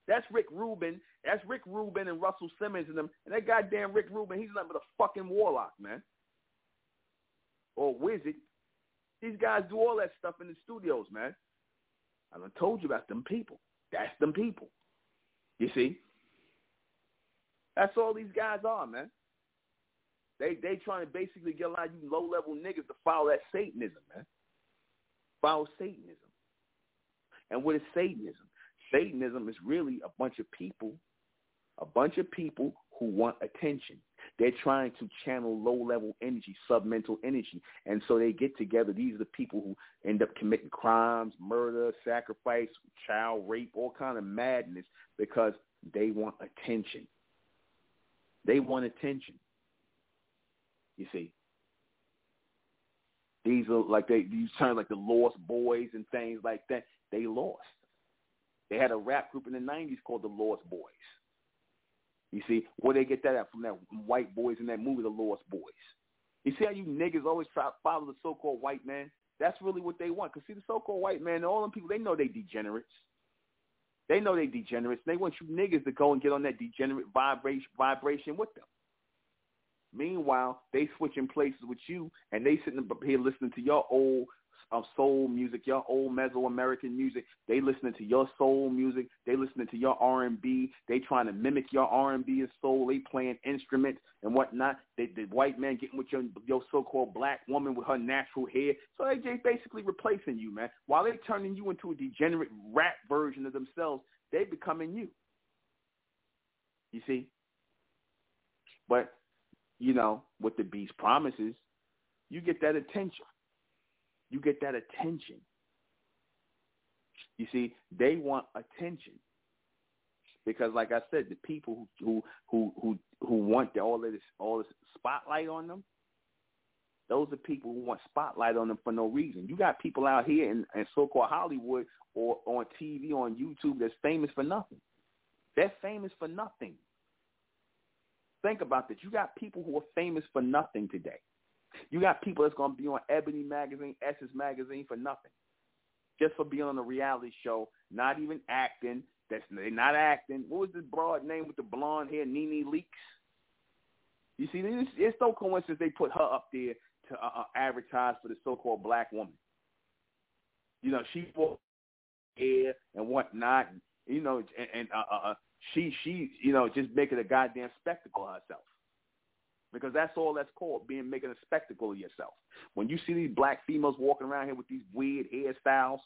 That's Rick Rubin. That's Rick Rubin and Russell Simmons and them. And that goddamn Rick Rubin, he's nothing but a fucking warlock, man. Or wizard. These guys do all that stuff in the studios, man. I done told you about them people. That's them people. You see? That's all these guys are, man. They they trying to basically get a lot of you low level niggas to follow that Satanism, man. Follow Satanism. And what is Satanism? Satanism is really a bunch of people, a bunch of people who want attention. They're trying to channel low-level energy, submental energy. And so they get together. These are the people who end up committing crimes, murder, sacrifice, child rape, all kind of madness because they want attention. They want attention. You see. These are like they these turn like the Lost Boys and things like that. They lost. They had a rap group in the '90s called the Lost Boys. You see, where they get that at from that white boys in that movie, The Lost Boys. You see how you niggas always try to follow the so-called white man? That's really what they want. Cause see, the so-called white man, all them people, they know they degenerates. They know they degenerates. They want you niggas to go and get on that degenerate vibration vibration with them. Meanwhile, they switching places with you, and they sitting here listening to your old of soul music, your old Mesoamerican music. They listening to your soul music. They listening to your R and B. They trying to mimic your R and B and soul. They playing instruments and whatnot. They, the white man getting with your your so-called black woman with her natural hair. So they just basically replacing you, man. While they turning you into a degenerate rap version of themselves, they becoming you. You see? But, you know, what the beast promises, you get that attention. You get that attention. You see, they want attention because, like I said, the people who who who who want all of this all this spotlight on them, those are people who want spotlight on them for no reason. You got people out here in, in so-called Hollywood or on TV, on YouTube that's famous for nothing. They're famous for nothing. Think about that. You got people who are famous for nothing today. You got people that's going to be on Ebony Magazine, Essence Magazine for nothing. Just for being on a reality show, not even acting. That's they're not acting. What was this broad name with the blonde hair, NeNe Leakes? You see, it's, it's no coincidence they put her up there to uh, uh, advertise for the so-called black woman. You know, she wore hair and whatnot, you know, and, and uh, uh, uh, she, she, you know, just making a goddamn spectacle of herself because that's all that's called being making a spectacle of yourself. When you see these black females walking around here with these weird hairstyles,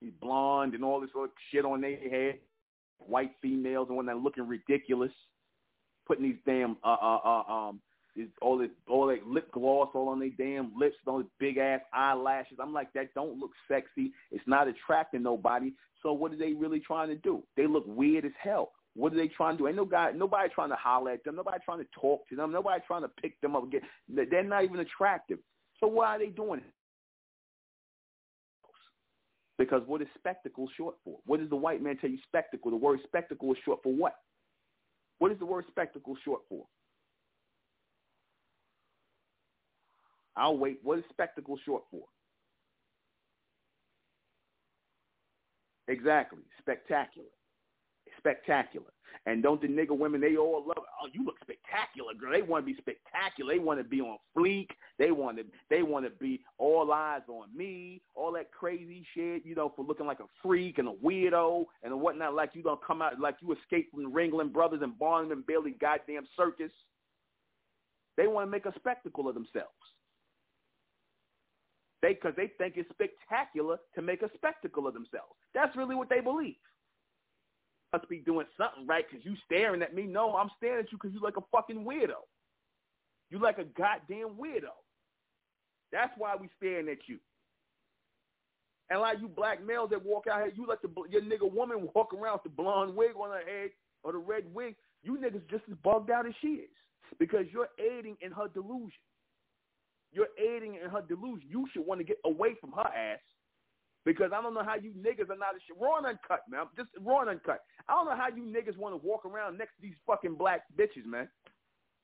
these blonde and all this other shit on their head, white females and when they're looking ridiculous, putting these damn uh uh uh um all this all that lip gloss all on their damn lips, all these big ass eyelashes. I'm like, that don't look sexy. It's not attracting nobody. So what are they really trying to do? They look weird as hell. What are they trying to do? Ain't no guy, nobody trying to holler at them. Nobody trying to talk to them. Nobody trying to pick them up. Get, they're not even attractive. So why are they doing it? Because what is spectacle short for? What does the white man tell you spectacle? The word spectacle is short for what? What is the word spectacle short for? I'll wait. What is spectacle short for? Exactly. Spectacular. Spectacular. And don't the nigga women, they all love. Oh, you look spectacular, girl. They want to be spectacular. They want to be on fleek. They want to they want to be all eyes on me, all that crazy shit, you know, for looking like a freak and a weirdo and whatnot, like you don't come out like you escaped from the Ringling Brothers and Barnum and Bailey goddamn circus. They want to make a spectacle of themselves. They because they think it's spectacular to make a spectacle of themselves. That's really what they believe. Must be doing something right because you staring at me. No, I'm staring at you because you like a fucking weirdo. You like a goddamn weirdo. That's why we staring at you. And like you black males that walk out here, you let the your nigga woman walk around with the blonde wig on her head or the red wig. You niggas just as bugged out as she is because you're aiding in her delusion. You're aiding in her delusion. You should want to get away from her ass because I don't know how you niggas are not a shit. Raw and uncut, man. Just raw and uncut. I don't know how you niggas want to walk around next to these fucking black bitches, man.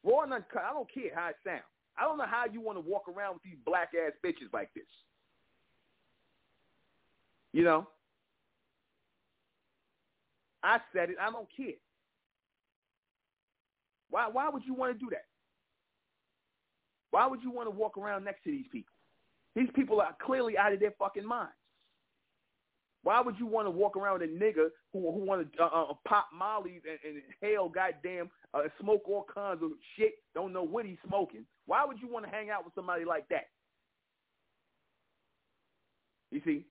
Raw and uncut. I don't care how it sounds. I don't know how you want to walk around with these black ass bitches like this. You know? I said it. I don't care. Why why would you want to do that? Why would you want to walk around next to these people? These people are clearly out of their fucking minds. Why would you want to walk around with a nigga who who want to uh, uh, pop mollies and, and hell goddamn uh, smoke all kinds of shit? Don't know what he's smoking. Why would you want to hang out with somebody like that? You see,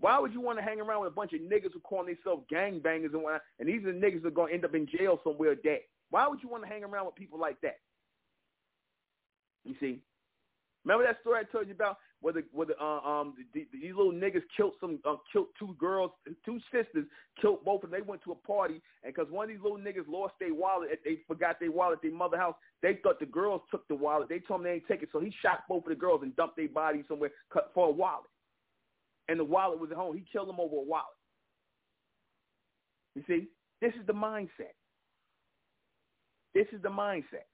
why would you want to hang around with a bunch of niggas who call themselves gangbangers and whatnot, and these are the niggas that are going to end up in jail somewhere dead? Why would you want to hang around with people like that? You see, remember that story I told you about where the where the uh, um the, the, these little niggas killed some uh, killed two girls, two sisters, killed both, and they went to a party, and because one of these little niggas lost their wallet, they forgot their wallet at their mother house. They thought the girls took the wallet. They told them they ain't take it, so he shot both of the girls and dumped their bodies somewhere for a wallet. And the wallet was at home. He killed them over a wallet. You see, this is the mindset. This is the mindset.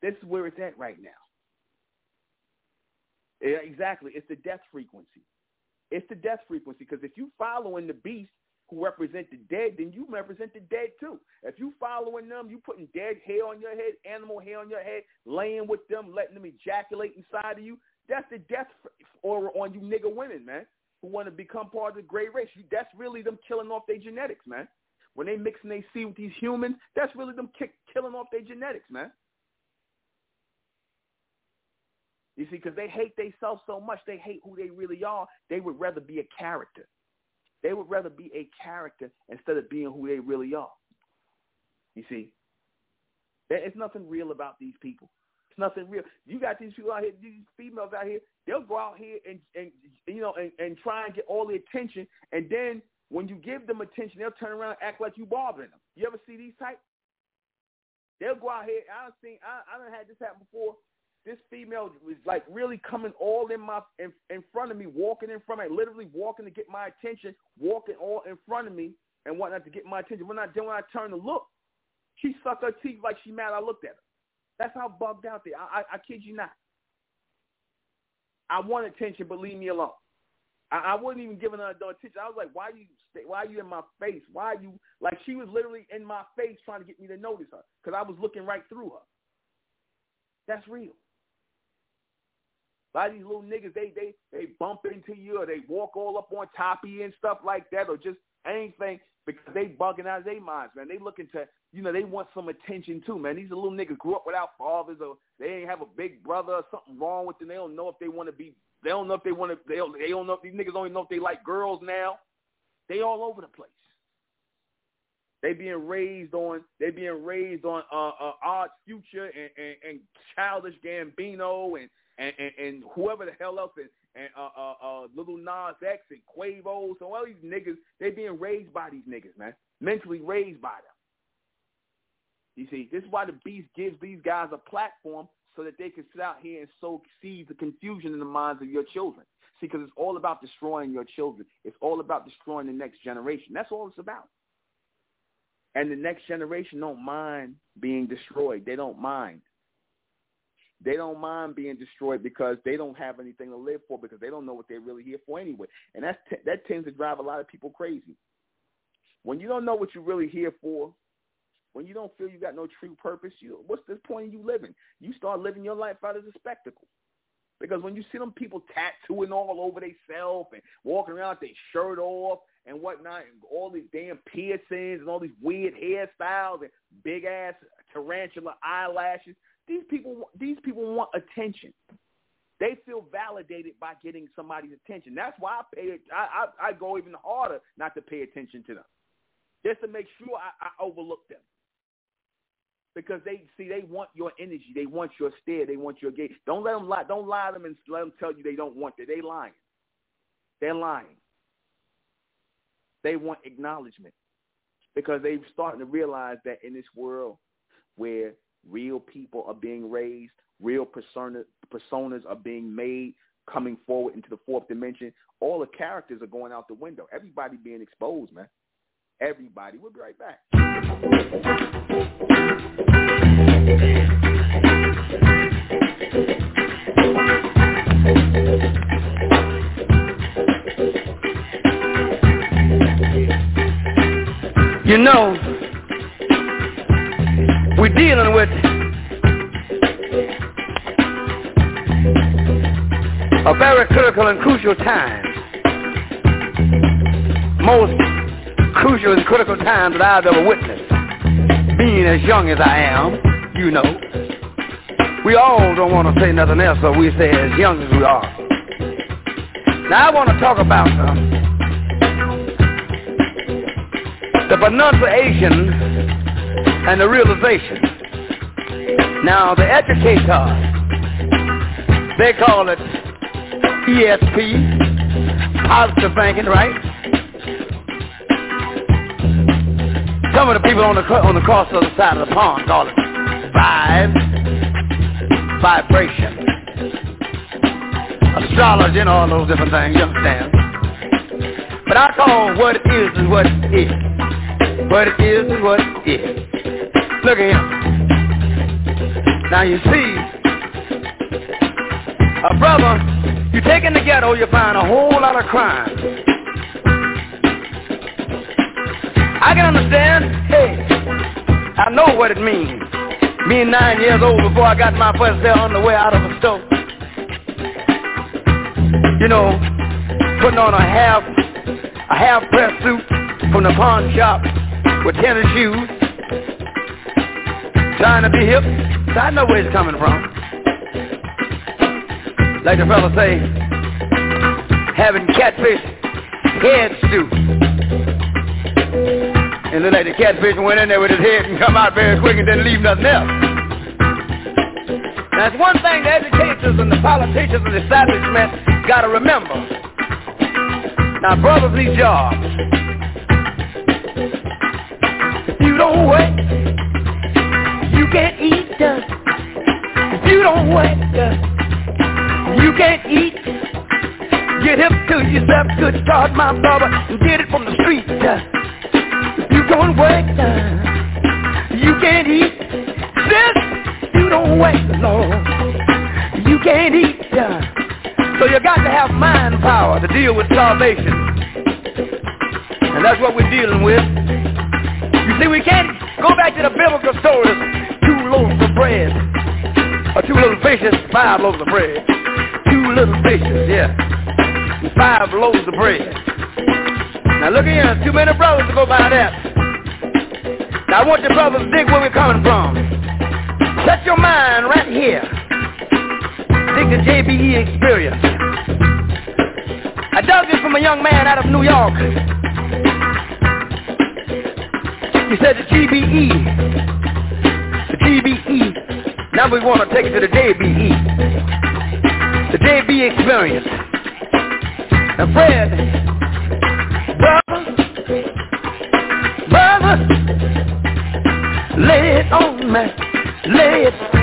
This is where it's at right now. Yeah, exactly. It's the death frequency. It's the death frequency because if you following the beast who represent the dead, then you represent the dead too. If you following them, you putting dead hair on your head, animal hair on your head, laying with them, letting them ejaculate inside of you. That's the death aura on you nigga women, man, who want to become part of the gray race. You, that's really them killing off their genetics, man. When they mixing they see with these humans, that's really them kick, killing off their genetics, man. You see, because they hate themselves so much, they hate who they really are. They would rather be a character. They would rather be a character instead of being who they really are. You see, there's nothing real about these people. It's nothing real. You got these people out here, these females out here. They'll go out here and and you know and, and try and get all the attention, and then when you give them attention, they'll turn around and act like you bothering them. You ever see these types? They'll go out here. I have seen. I I done had this happen before this female was like really coming all in my in, in front of me, walking in front of me, literally walking to get my attention, walking all in front of me and whatnot to get my attention. When I then when I turned to look, she sucked her teeth like she mad I looked at her. That's how bugged out there. I, I, I kid you not. I want attention, but leave me alone. I, I wasn't even giving her no attention. I was like, why you stay, why are you in my face? Why are you like she was literally in my face trying to get me to notice her because I was looking right through her. That's real. A lot of these little niggas, they they they bump into you or they walk all up on top of you and stuff like that, or just anything because they bugging out of their minds, man. They looking to, you know, they want some attention too, man. These little niggas grew up without fathers, or they ain't have a big brother, or something wrong with them. They don't know if they want to be. They don't know if they want to. They don't, they don't know if these niggas don't even know if they like girls now. They all over the place. They being raised on they being raised on uh, uh Odd Future and, and, and Childish Gambino and, and, and, and whoever the hell else and, and uh, uh, uh, Little Nas X and Quavo. So all these niggas, they being raised by these niggas, man. Mentally raised by them. You see, this is why the Beast gives these guys a platform so that they can sit out here and sow seeds of confusion in the minds of your children. See, because it's all about destroying your children. It's all about destroying the next generation. That's all it's about. And the next generation don't mind being destroyed. They don't mind. They don't mind being destroyed because they don't have anything to live for because they don't know what they're really here for anyway. And that's t- that tends to drive a lot of people crazy. When you don't know what you're really here for, when you don't feel you got no true purpose, you what's the point of you living? You start living your life out as a spectacle. Because when you see them people tattooing all over themselves and walking around with their shirt off and whatnot, and all these damn piercings and all these weird hairstyles and big ass tarantula eyelashes, these people these people want attention. They feel validated by getting somebody's attention. That's why I pay. I I, I go even harder not to pay attention to them, just to make sure I, I overlook them. Because they see they want your energy, they want your stare, they want your gaze. Don't let them lie. Don't lie to them and let them tell you they don't want it. They lying. They're lying. They want acknowledgement because they're starting to realize that in this world where Real people are being raised. Real persona, personas are being made coming forward into the fourth dimension. All the characters are going out the window. Everybody being exposed, man. Everybody. We'll be right back. You know, we're dealing with a very critical and crucial time. Most crucial and critical time that I've ever witnessed. Being as young as I am, you know. We all don't want to say nothing else, so we say as young as we are. Now I want to talk about uh, the pronunciation and the realization. Now, the educator, they call it ESP, positive thinking, right? Some of the people on the on the cross other side of the pond call it vibe, vibration, astrology, and all those different things. You understand? But I call what it is is what it is. What it is is what it is. Look at him. Now you see, a brother, you take in the ghetto, you find a whole lot of crime. I can understand, hey, I know what it means. Being nine years old before I got my first pair underwear out of a store. You know, putting on a half, a half press suit from the pawn shop with tennis shoes trying to be hip. So I know where it's coming from. Like the fella say, having catfish head stew. And then like the catfish went in there with his head and come out very quick and didn't leave nothing else. That's one thing the educators and the politicians and the establishment got to remember. Now, brothers need jobs. You don't wait can't eat. If you don't work, you can't eat. Get hip to yourself, good start, my brother, and get it from the street. If you don't work, uh, you can't eat. This, you don't work, Lord. You can't eat. Uh, so you got to have mind power to deal with starvation. And that's what we're dealing with. You see, we can't go back to the biblical stories loaves of bread. Or two little fishes, five loaves of bread. Two little fishes, yeah. Five loaves of bread. Now look here, too many brothers to go by that. Now I want your brothers to dig where we're coming from. Set your mind right here. Dig the JBE experience. I dug this from a young man out of New York. He said the GBE DBE. Now we want to take it to the JBE. The JB experience. Now friend, brother, brother, lay it on me, lay it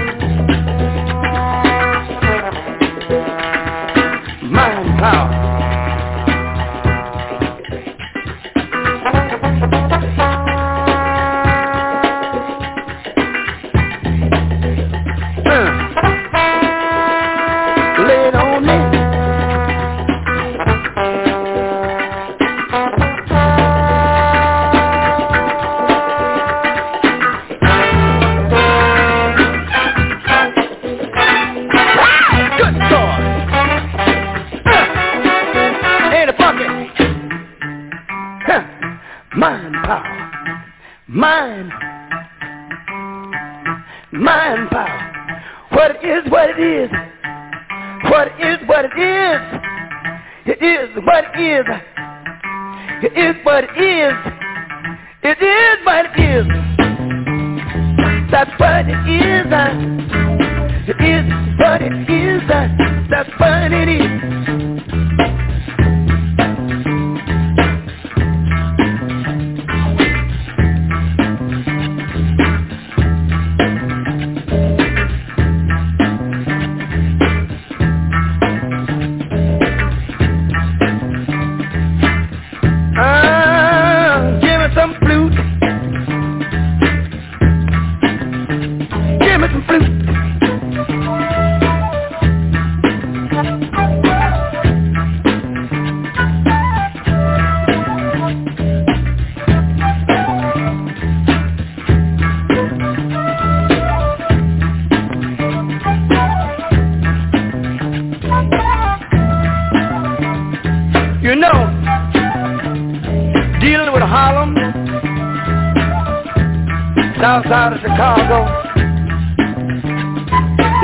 out of Chicago,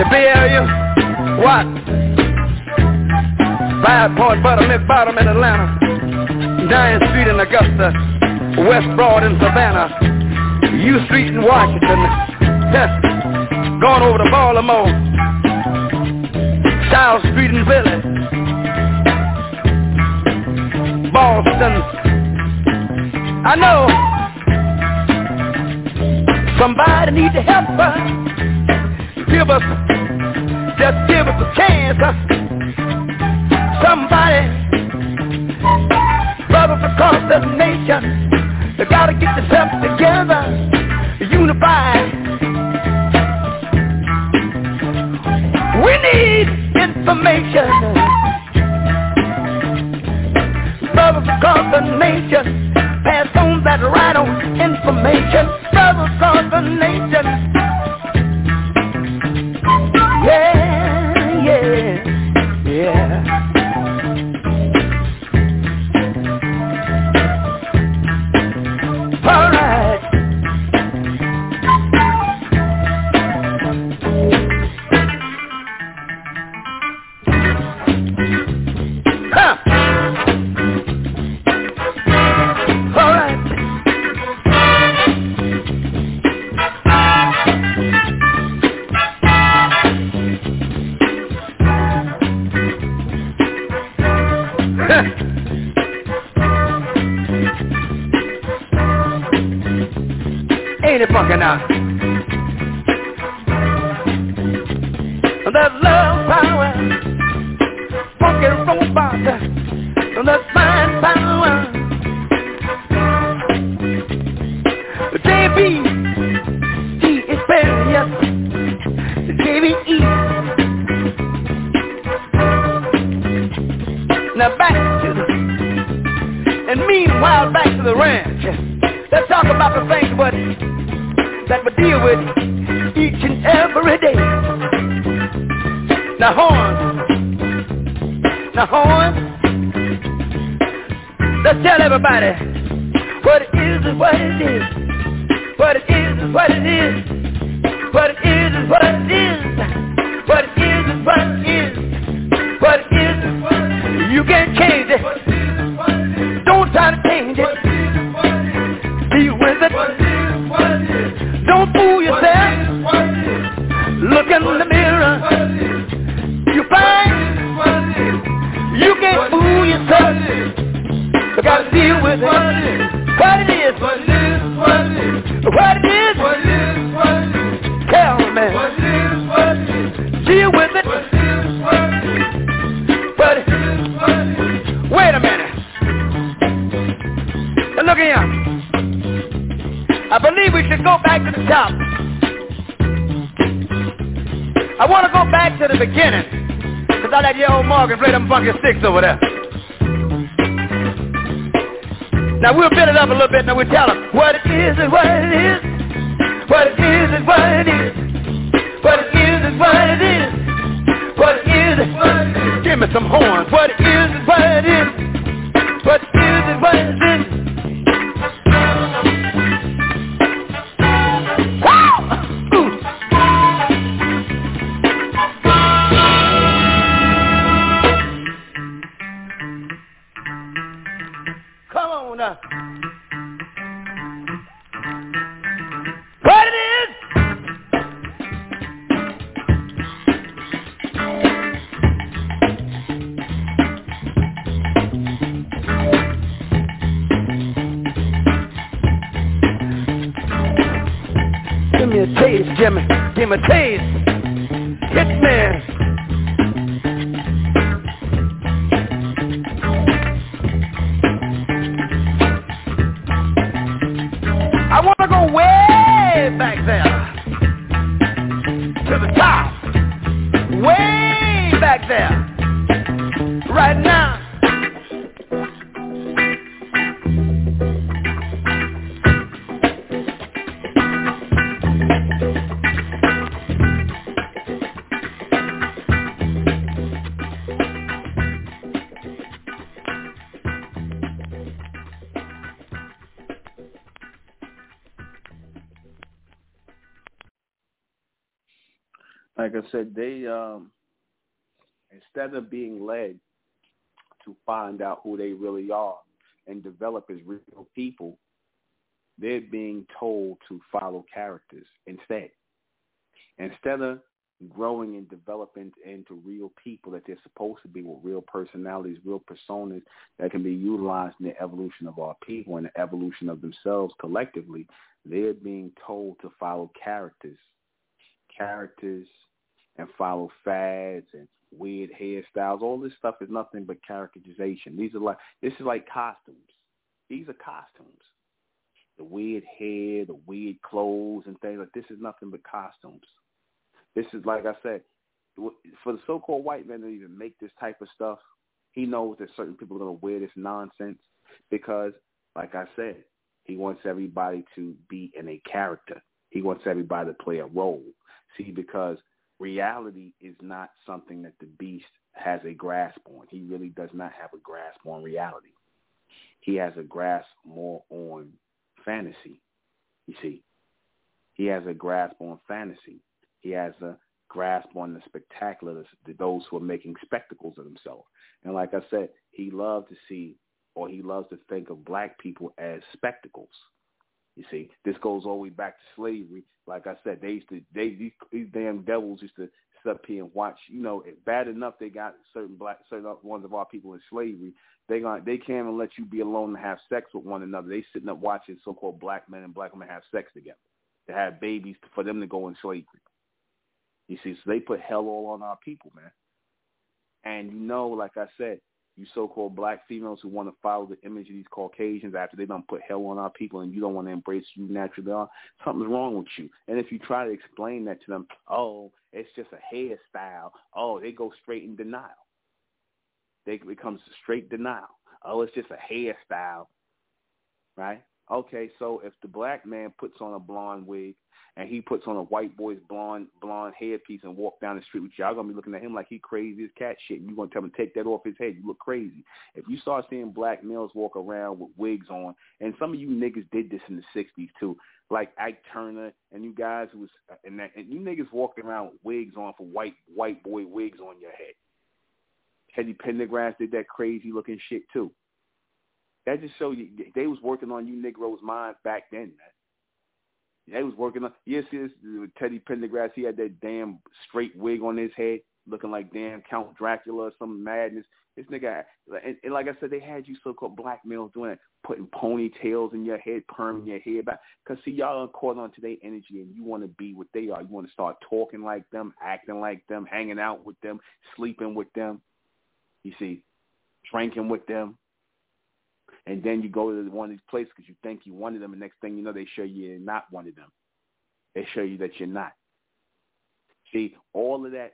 the Bay Area, what? Five Point, Buttermilk Bottom in Atlanta, Dying Street in Augusta, West Broad in Savannah, U Street in Washington, going over to Baltimore, South Street in Philly, Boston. I know. Somebody need to help us. Give us, just give us a chance. Somebody, brothers across the nation, they gotta get themselves together, unified. We need information. Brothers across the nation, pass on that right on information. I want to go back to the beginning. Because I let your old Morgan play them funky sticks over there. Now we'll build it up a little bit and we'll tell them what it is and what it is. What it is and what it is. What it is and what it is. What it is and what it is. Give me some horns. What it is and what it is. Instead of being led to find out who they really are and develop as real people, they're being told to follow characters instead. Instead of growing and developing into real people that they're supposed to be with real personalities, real personas that can be utilized in the evolution of our people and the evolution of themselves collectively, they're being told to follow characters. Characters and follow fads and weird hairstyles. All this stuff is nothing but characterization. These are like this is like costumes. These are costumes. The weird hair, the weird clothes and things like this is nothing but costumes. This is like I said, for the so-called white man to even make this type of stuff, he knows that certain people are going to wear this nonsense because, like I said, he wants everybody to be in a character. He wants everybody to play a role. See, because reality is not something that the beast has a grasp on. He really does not have a grasp on reality. He has a grasp more on fantasy. You see, he has a grasp on fantasy. He has a grasp on the spectacular, the, those who are making spectacles of themselves. And like I said, he loves to see, or he loves to think of black people as spectacles. You see, this goes all the way back to slavery. Like I said, they used to, they these, these damn devils used to sit up here and watch. You know, bad enough they got certain black, certain ones of our people in slavery. They going they can't even let you be alone and have sex with one another. They sitting up watching so-called black men and black women have sex together, to have babies for them to go in slavery. You see, so they put hell all on our people, man. And you know, like I said, you so-called black females who want to follow the image of these Caucasians after they don't put hell on our people and you don't want to embrace you naturally are, something's wrong with you. And if you try to explain that to them, oh, it's just a hairstyle, oh, they go straight in denial. They become straight denial. Oh, it's just a hairstyle, right? Okay, so if the black man puts on a blonde wig and he puts on a white boy's blonde blonde headpiece and walk down the street with you, y'all gonna be looking at him like he crazy as cat shit. You gonna tell him take that off his head. You look crazy. If you start seeing black males walk around with wigs on, and some of you niggas did this in the '60s too, like Ike Turner and you guys who was and, that, and you niggas walking around with wigs on for white white boy wigs on your head. Teddy Pendergrass did that crazy looking shit too. That just shows you they was working on you Negroes' minds back then, man. They was working on yes, yes. Teddy Pendergrass, he had that damn straight wig on his head. looking like damn Count Dracula or some madness. This nigga, and, and like I said, they had you so-called black males doing it, putting ponytails in your head, perming your hair back. Cause see, y'all are caught on to their energy, and you want to be what they are. You want to start talking like them, acting like them, hanging out with them, sleeping with them. You see, drinking with them. And then you go to one of these places because you think you wanted them, and next thing you know, they show you you're not one of them. They show you that you're not. See, all of that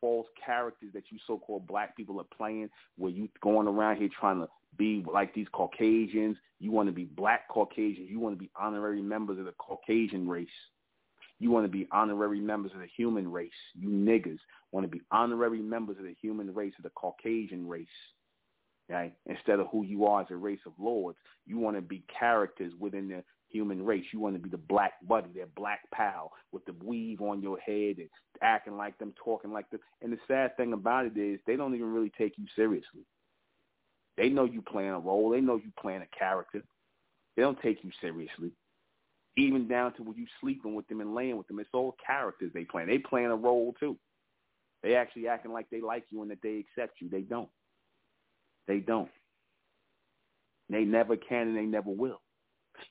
false characters that you so-called black people are playing, where you going around here trying to be like these Caucasians. You want to be black Caucasians. You want to be honorary members of the Caucasian race. You want to be honorary members of the human race. You niggas want to be honorary members of the human race, of the Caucasian race. Right? Instead of who you are as a race of lords, you want to be characters within the human race. You want to be the black buddy, that black pal with the weave on your head and acting like them, talking like them. And the sad thing about it is they don't even really take you seriously. They know you playing a role. They know you playing a character. They don't take you seriously. Even down to when you sleeping with them and laying with them, it's all characters they playing. They playing a role too. They actually acting like they like you and that they accept you. They don't. They don't. They never can and they never will.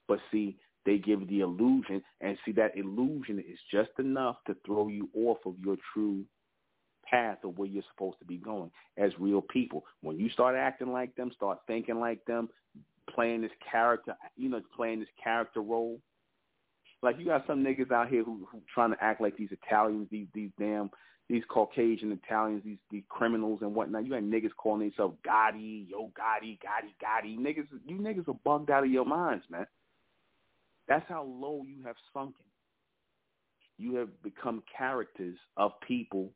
But see, they give the illusion, and see that illusion is just enough to throw you off of your true path of where you're supposed to be going as real people. When you start acting like them, start thinking like them, playing this character, you know, playing this character role. Like you got some niggas out here who who trying to act like these Italians, these these damn these Caucasian Italians, these these criminals and whatnot. You had niggas calling themselves Gotti, Yo Gotti, Gotti, Gotti. Niggas, you niggas are bugged out of your minds, man. That's how low you have sunken. You have become characters of people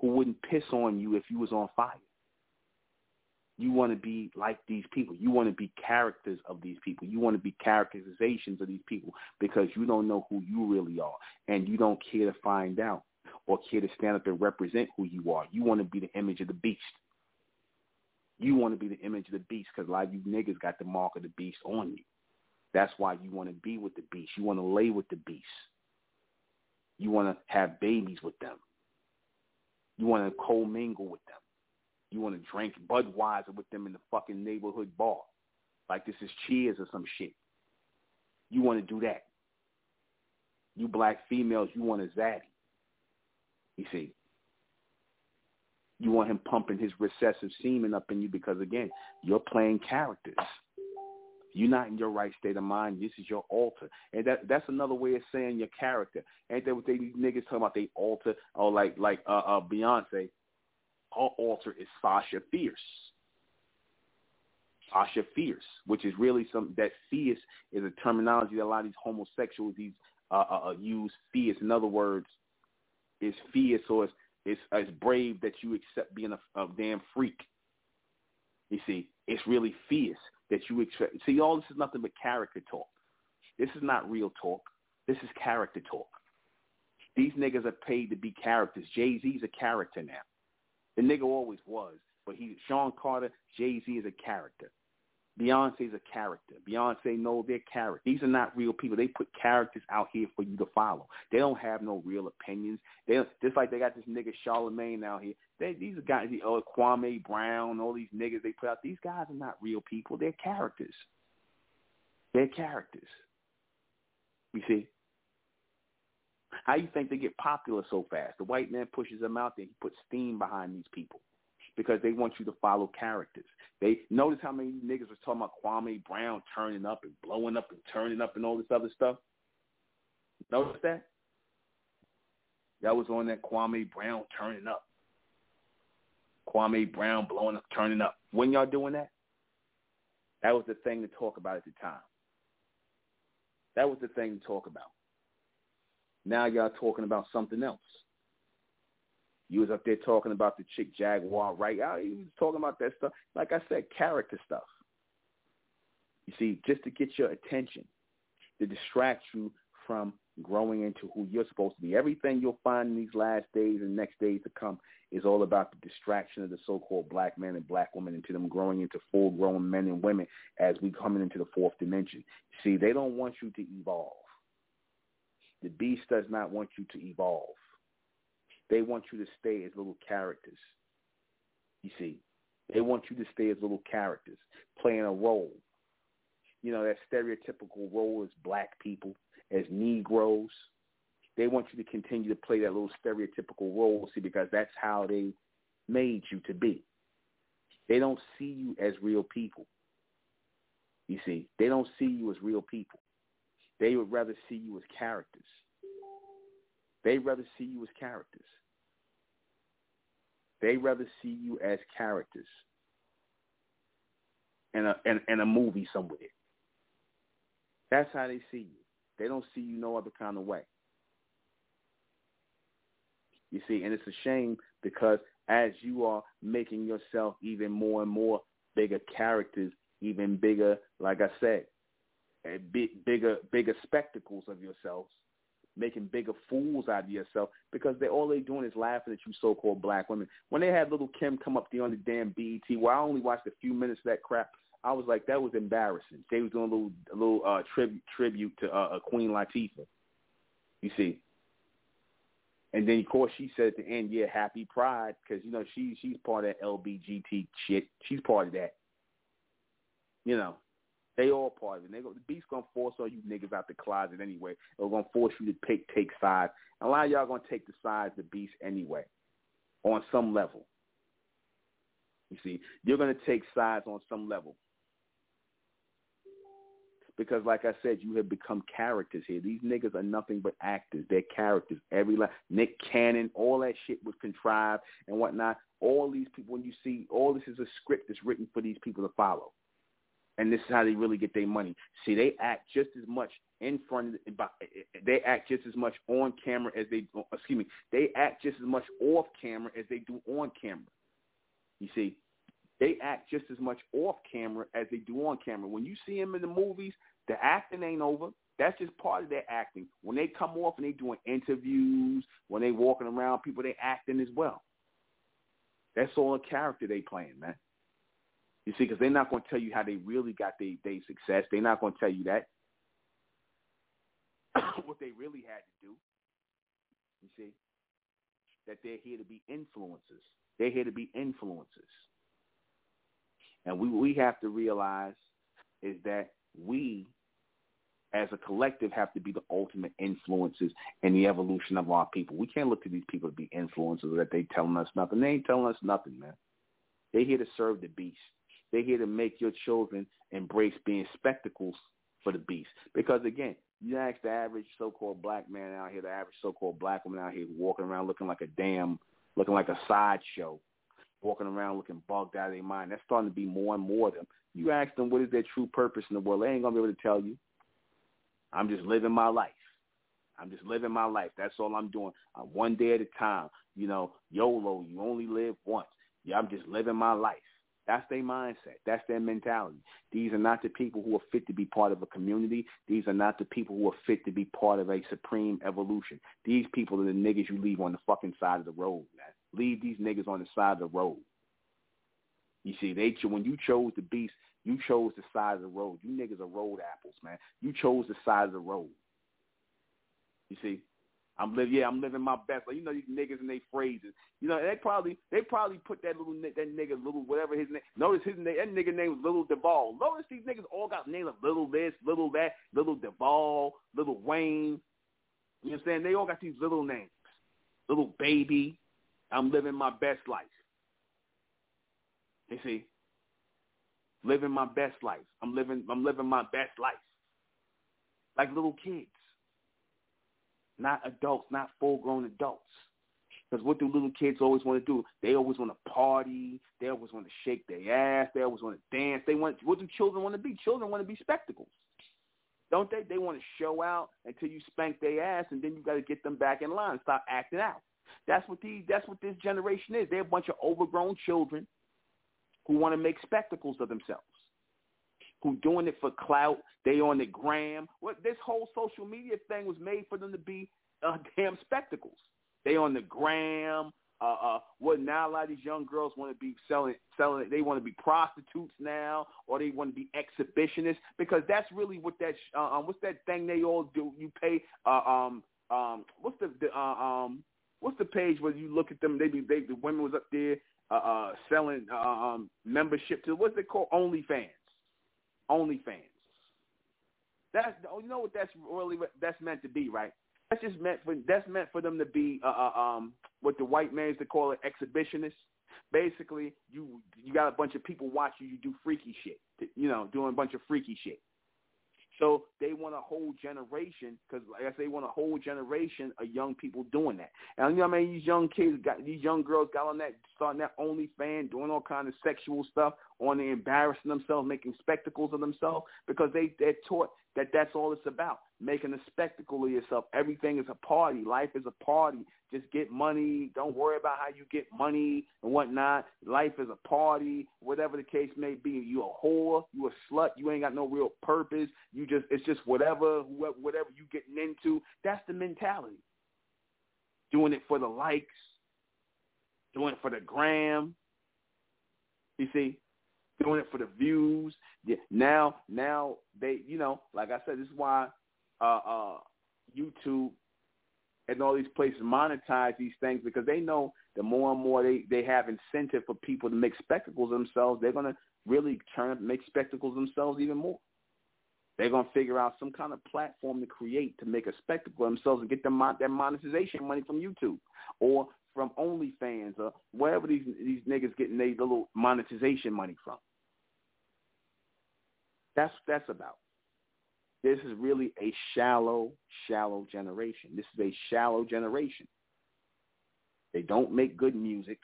who wouldn't piss on you if you was on fire. You want to be like these people. You want to be characters of these people. You want to be characterizations of these people because you don't know who you really are and you don't care to find out or care to stand up and represent who you are. You want to be the image of the beast. You want to be the image of the beast because a lot of you niggas got the mark of the beast on you. That's why you want to be with the beast. You want to lay with the beast. You want to have babies with them. You want to co-mingle with them. You want to drink Budweiser with them in the fucking neighborhood bar. Like this is Cheers or some shit. You want to do that. You black females, you want a zaddy. You see, you want him pumping his recessive semen up in you because, again, you're playing characters. You're not in your right state of mind. This is your alter. And that that's another way of saying your character. Ain't that what they niggas talking about? They alter or like like uh, uh Beyonce. Her alter is Sasha Fierce. Sasha Fierce, which is really some that fierce is a terminology that a lot of these homosexuals these uh, uh, uh use. Fierce, in other words, is fierce or it's, it's, it's brave that you accept being a, a damn freak. You see, it's really fierce that you accept. See, all this is nothing but character talk. This is not real talk. This is character talk. These niggas are paid to be characters. Jay Z's a character now. The nigga always was, but he Sean Carter, Jay Z is a character. Beyonce's a character. Beyonce know their character. These are not real people. They put characters out here for you to follow. They don't have no real opinions. They just like they got this nigga Charlemagne out here. They these are guys, oh Kwame Brown, all these niggas they put out. These guys are not real people. They're characters. They're characters. You see. How you think they get popular so fast? The white man pushes them out there. He puts steam behind these people because they want you to follow characters. They notice how many niggas was talking about Kwame Brown turning up and blowing up and turning up and all this other stuff. Notice that? That was on that Kwame Brown turning up. Kwame Brown blowing up, turning up. When y'all doing that? That was the thing to talk about at the time. That was the thing to talk about. Now y'all talking about something else. You was up there talking about the chick Jaguar, right? He was talking about that stuff. Like I said, character stuff. You see, just to get your attention, to distract you from growing into who you're supposed to be. Everything you'll find in these last days and next days to come is all about the distraction of the so-called black man and black woman into them growing into full-grown men and women as we coming into the fourth dimension. See, they don't want you to evolve. The beast does not want you to evolve. They want you to stay as little characters. You see, they want you to stay as little characters, playing a role. You know, that stereotypical role as black people, as Negroes. They want you to continue to play that little stereotypical role, see, because that's how they made you to be. They don't see you as real people. You see, they don't see you as real people. They would rather see you as characters. They rather see you as characters. They rather see you as characters in a in, in a movie somewhere. That's how they see you. They don't see you no other kind of way. You see, and it's a shame because as you are making yourself even more and more bigger characters, even bigger, like I said, big, bigger, bigger spectacles of yourselves, making bigger fools out of yourself because they all they doing is laughing at you so-called black women. When they had little Kim come up there on the damn BET, where I only watched a few minutes of that crap, I was like, that was embarrassing. They was doing a little, a little uh, tribute tribute to uh, Queen Latifah. You see, and then of course she said at the end, yeah, happy Pride, because you know she she's part of that LBGT shit. She's part of that. You know, they all part of it. They go, the beast gonna force all you niggas out the closet anyway. They're gonna force you to take take sides. A lot of y'all gonna take the sides the beast anyway, on some level. You see, you're gonna take sides on some level because, like I said, you have become characters here. These niggas are nothing but actors. They're characters. Every line, Nick Cannon, all that shit was contrived and whatnot. All these people, when you see, all this is a script that's written for these people to follow. And this is how they really get their money. See, they act just as much in front. Of, they act just as much on camera as they. Excuse me. They act just as much off camera as they do on camera. You see, they act just as much off camera as they do on camera. When you see them in the movies, the acting ain't over. That's just part of their acting. When they come off and they doing interviews, when they walking around, people they acting as well. That's all a character they playing, man. You see, because they're not going to tell you how they really got their they success. They're not going to tell you that. what they really had to do. You see, that they're here to be influencers. They're here to be influencers. And we we have to realize is that we as a collective have to be the ultimate influences in the evolution of our people. We can't look to these people to be influencers that they telling us nothing. They ain't telling us nothing, man. They're here to serve the beast. They're here to make your children embrace being spectacles for the beast. Because again, you ask the average so-called black man out here, the average so-called black woman out here walking around looking like a damn, looking like a sideshow walking around looking bugged out of their mind. That's starting to be more and more of them. You ask them what is their true purpose in the world, they ain't gonna be able to tell you. I'm just living my life. I'm just living my life. That's all I'm doing. I'm uh, one day at a time. You know, YOLO, you only live once. Yeah, I'm just living my life. That's their mindset. That's their mentality. These are not the people who are fit to be part of a community. These are not the people who are fit to be part of a supreme evolution. These people are the niggas you leave on the fucking side of the road, man. Leave these niggas on the side of the road. You see, they when you chose the beast, you chose the side of the road. You niggas are road apples, man. You chose the side of the road. You see, I'm living, yeah, I'm living my best. Like you know these niggas and they phrases. You know they probably they probably put that little that nigga little whatever his name. Notice his name. That nigga name was Little Duval. Notice these niggas all got names of Little this, Little that, Little Duval, Little Wayne. You know what I'm saying? They all got these little names. Little baby. I'm living my best life. You see, living my best life. I'm living. I'm living my best life. Like little kids, not adults, not full-grown adults. Because what do little kids always want to do? They always want to party. They always want to shake their ass. They always want to dance. They want. What do children want to be? Children want to be spectacles, don't they? They want to show out until you spank their ass, and then you got to get them back in line. Stop acting out. That's what these. That's what this generation is. They're a bunch of overgrown children who want to make spectacles of themselves, who doing it for clout. They on the gram. What this whole social media thing was made for them to be uh, damn spectacles. They on the gram. Uh, uh, what now? A lot of these young girls want to be selling, selling. They want to be prostitutes now, or they want to be exhibitionists because that's really what that. Uh, um, what's that thing they all do? You pay. Uh, um, um, what's the, the uh, um What's the page where you look at them? They be they, the women was up there uh, uh, selling uh, um, membership to what's it called? OnlyFans. OnlyFans. That's you know what that's really that's meant to be, right? That's just meant for that's meant for them to be uh, uh, um what the white man's to call it exhibitionists. Basically, you you got a bunch of people watching you do freaky shit, you know, doing a bunch of freaky shit. So they want a whole generation, because like I say, they want a whole generation of young people doing that. And you know what I mean? These young kids got, these young girls got on that, starting that OnlyFans, doing all kind of sexual stuff, on there embarrassing themselves, making spectacles of themselves, because they they're taught that that's all it's about, making a spectacle of yourself. Everything is a party. Life is a party. Just get money. Don't worry about how you get money and whatnot. Life is a party, whatever the case may be. You a whore, you a slut. You ain't got no real purpose. You just it's just whatever whatever you getting into. That's the mentality. Doing it for the likes, doing it for the gram. You see, doing it for the views. Now, now they, you know, like I said, this is why uh, uh, YouTube and all these places monetize these things because they know the more and more they, they have incentive for people to make spectacles themselves, they're going to really turn up make spectacles themselves even more. They're going to figure out some kind of platform to create to make a spectacle themselves and get them their monetization money from YouTube or from OnlyFans or wherever these these niggas getting their little monetization money from. That's that's about. This is really a shallow, shallow generation. This is a shallow generation. They don't make good music.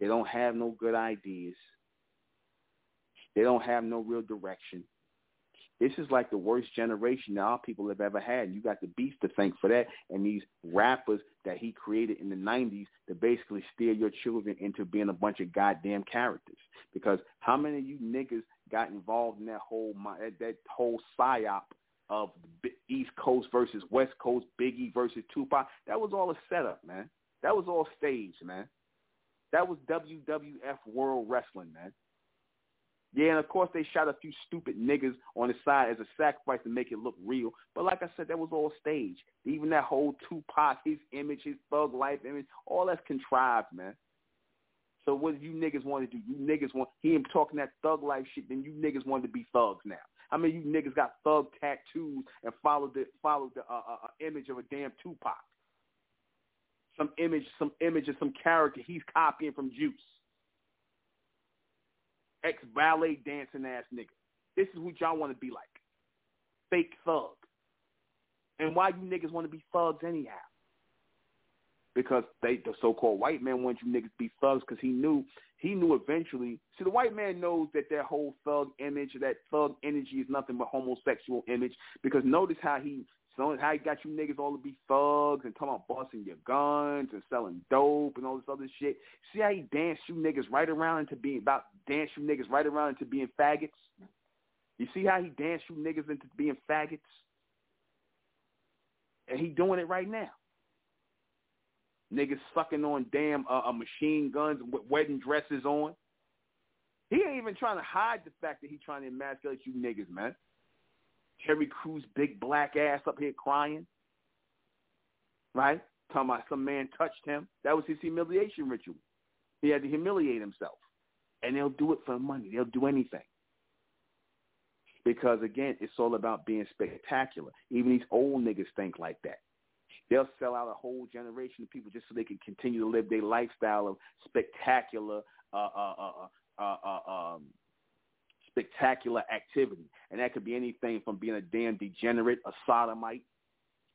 They don't have no good ideas. They don't have no real direction. This is like the worst generation that our people have ever had. You got the beast to thank for that, and these rappers that he created in the '90s to basically steer your children into being a bunch of goddamn characters. Because how many of you niggas got involved in that whole that, that whole psyop of East Coast versus West Coast, Biggie versus Tupac? That was all a setup, man. That was all staged, man. That was WWF World Wrestling, man. Yeah, and of course they shot a few stupid niggas on the side as a sacrifice to make it look real. But like I said, that was all staged. Even that whole Tupac, his image, his thug life image, all that's contrived, man. So what do you niggas want to do? You niggas want ain't talking that thug life shit. Then you niggas want to be thugs now. I mean, you niggas got thug tattoos and followed the followed the uh, uh, uh, image of a damn Tupac. Some image, some image of some character he's copying from Juice ex ballet dancing ass nigga. This is what y'all want to be like. Fake thug. And why you niggas want to be thugs anyhow? Because they the so called white man wants you niggas to be thugs because he knew he knew eventually see the white man knows that that whole thug image, that thug energy is nothing but homosexual image. Because notice how he so how he got you niggas all to be thugs and talking about busting your guns and selling dope and all this other shit. See how he danced you niggas right around into being about dance you niggas right around into being faggots? You see how he danced you niggas into being faggots? And he doing it right now. Niggas sucking on damn uh, uh, machine guns with wedding dresses on. He ain't even trying to hide the fact that he trying to emasculate you niggas, man. Terry Crews big black ass up here crying. Right? Talking about some man touched him. That was his humiliation ritual. He had to humiliate himself. And they'll do it for money. They'll do anything. Because again, it's all about being spectacular. Even these old niggas think like that. They'll sell out a whole generation of people just so they can continue to live their lifestyle of spectacular uh, uh, uh, uh, uh, um, spectacular activity. And that could be anything from being a damn degenerate, a sodomite,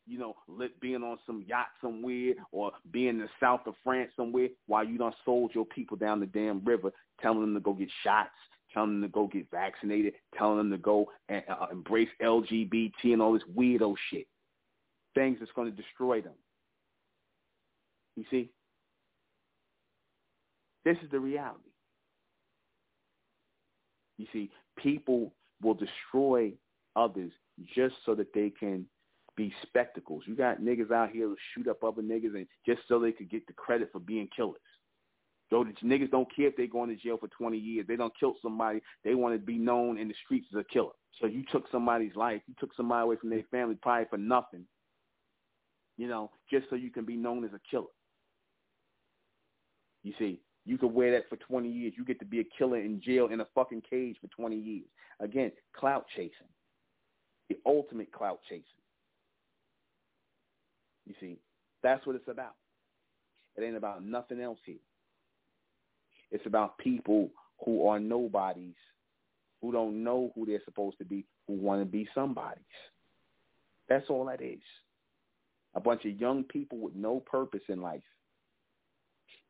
you know, being on some yacht somewhere or being in the south of France somewhere while you done sold your people down the damn river, telling them to go get shots, telling them to go get vaccinated, telling them to go and uh, embrace LGBT and all this weirdo shit. Things that's going to destroy them. You see? This is the reality. You see, people will destroy others just so that they can be spectacles. You got niggas out here who shoot up other niggas and just so they could get the credit for being killers. Though the niggas don't care if they're going to jail for 20 years. They don't kill somebody. They want to be known in the streets as a killer. So you took somebody's life. You took somebody away from their family probably for nothing. You know, just so you can be known as a killer. You see, you could wear that for 20 years. You get to be a killer in jail in a fucking cage for 20 years. Again, clout chasing. The ultimate clout chasing. You see, that's what it's about. It ain't about nothing else here. It's about people who are nobodies, who don't know who they're supposed to be, who want to be somebodies. That's all that is. A bunch of young people with no purpose in life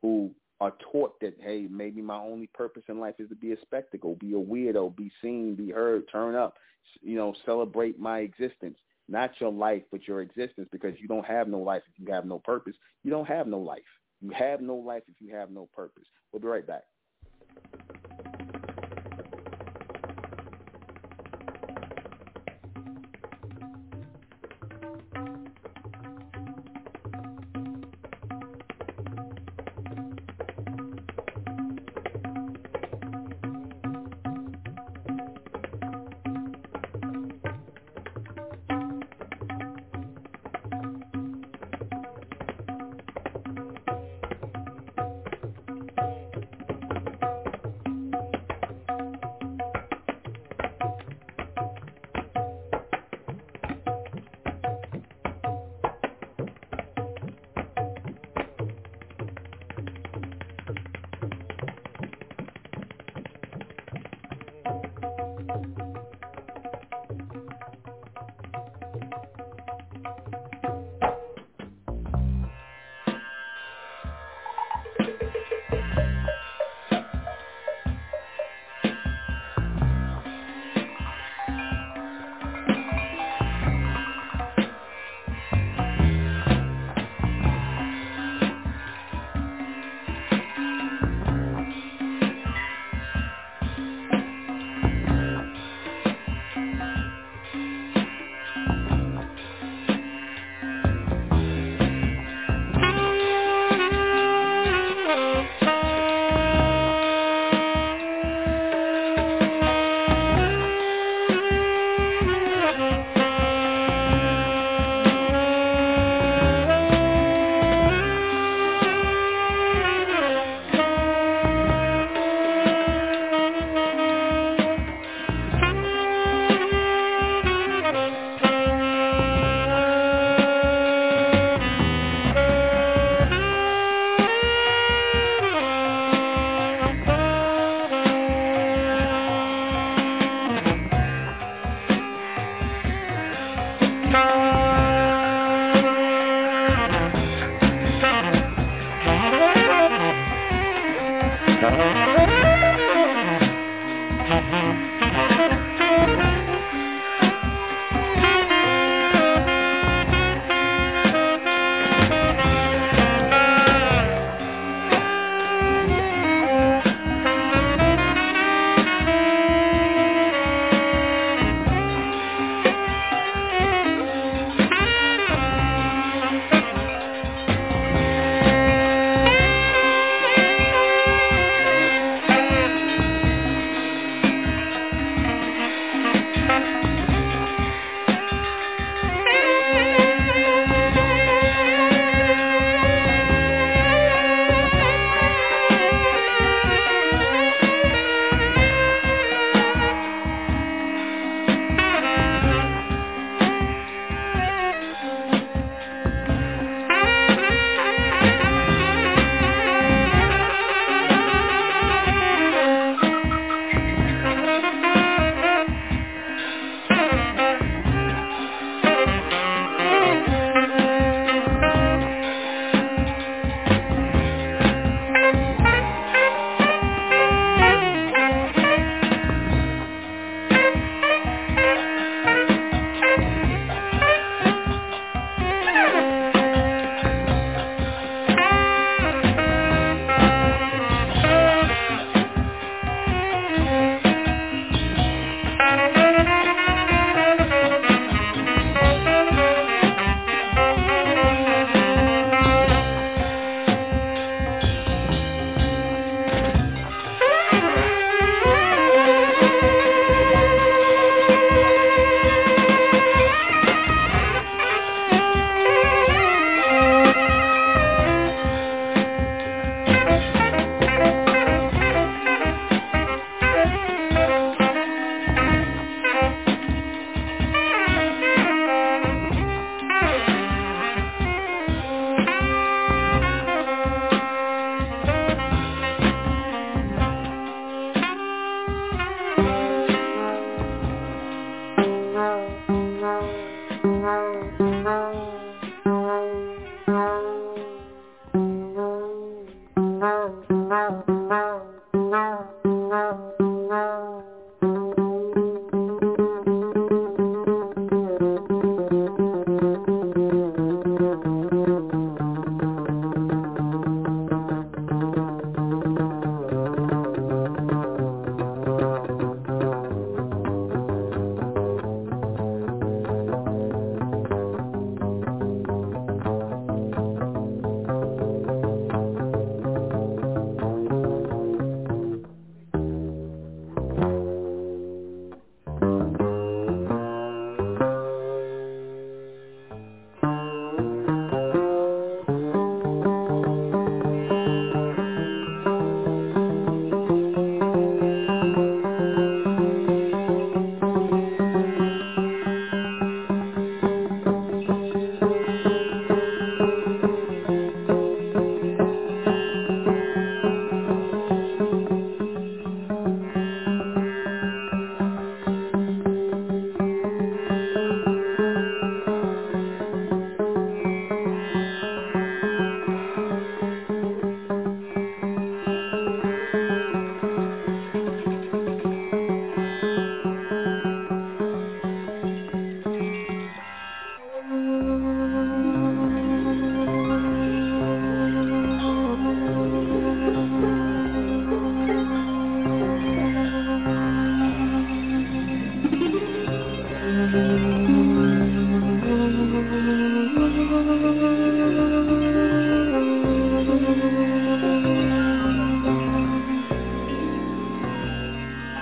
who are taught that, hey, maybe my only purpose in life is to be a spectacle, be a weirdo, be seen, be heard, turn up, you know, celebrate my existence. Not your life, but your existence because you don't have no life if you have no purpose. You don't have no life. You have no life if you have no purpose. We'll be right back.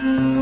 Mm-hmm.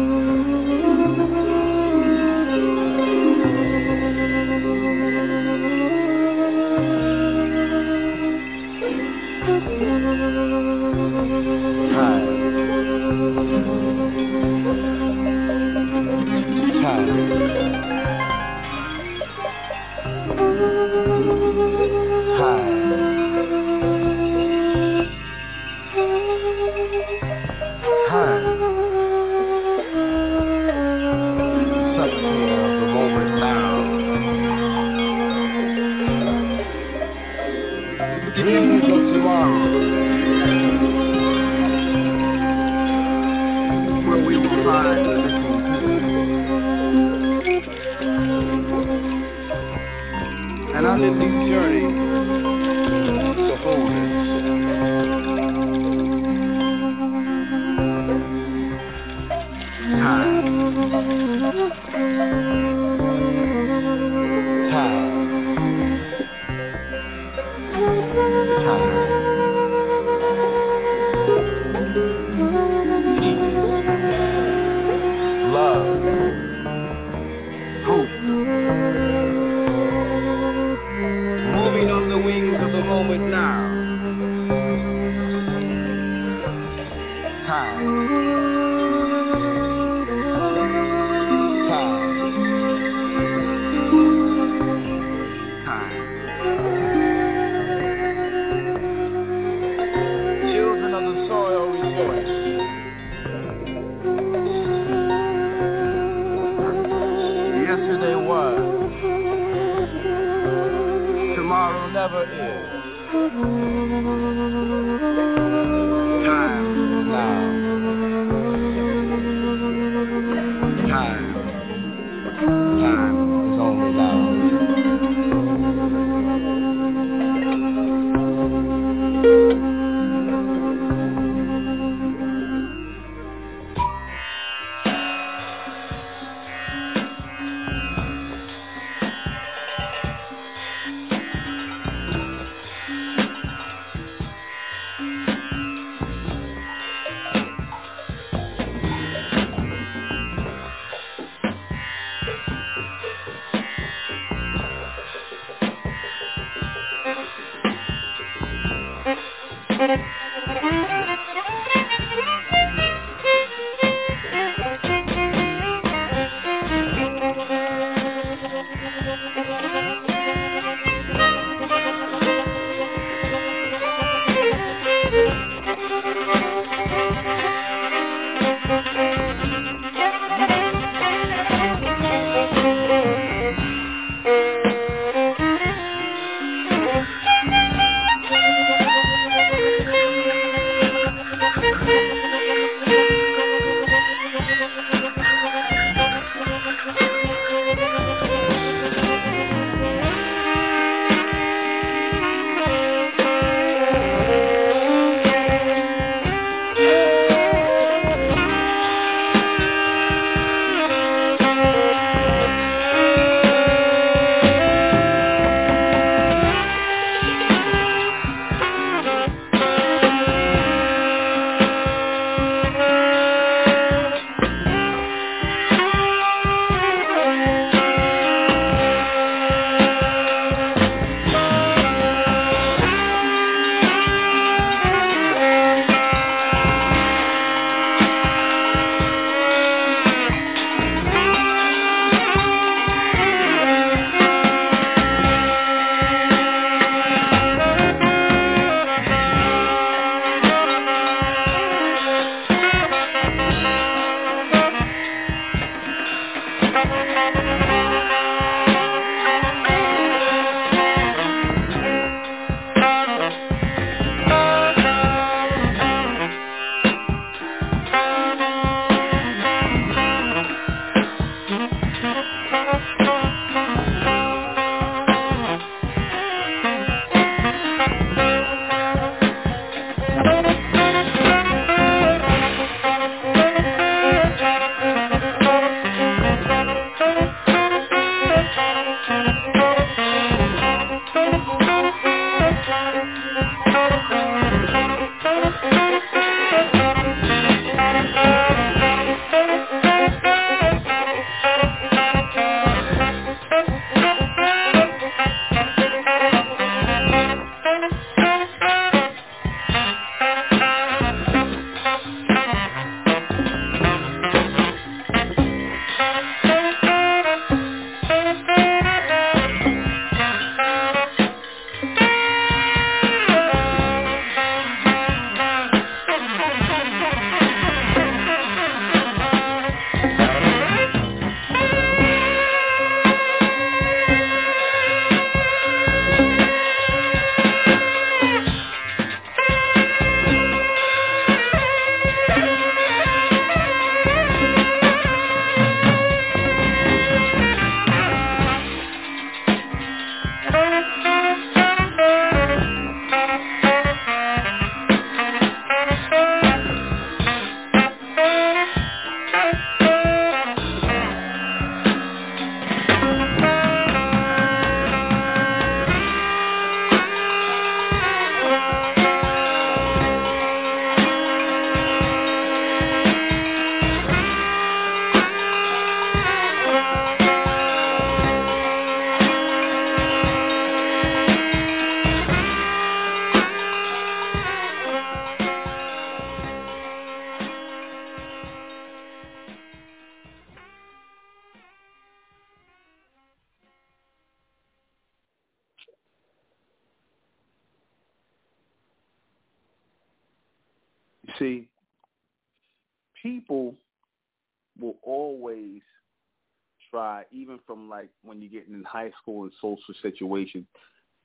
Social situations,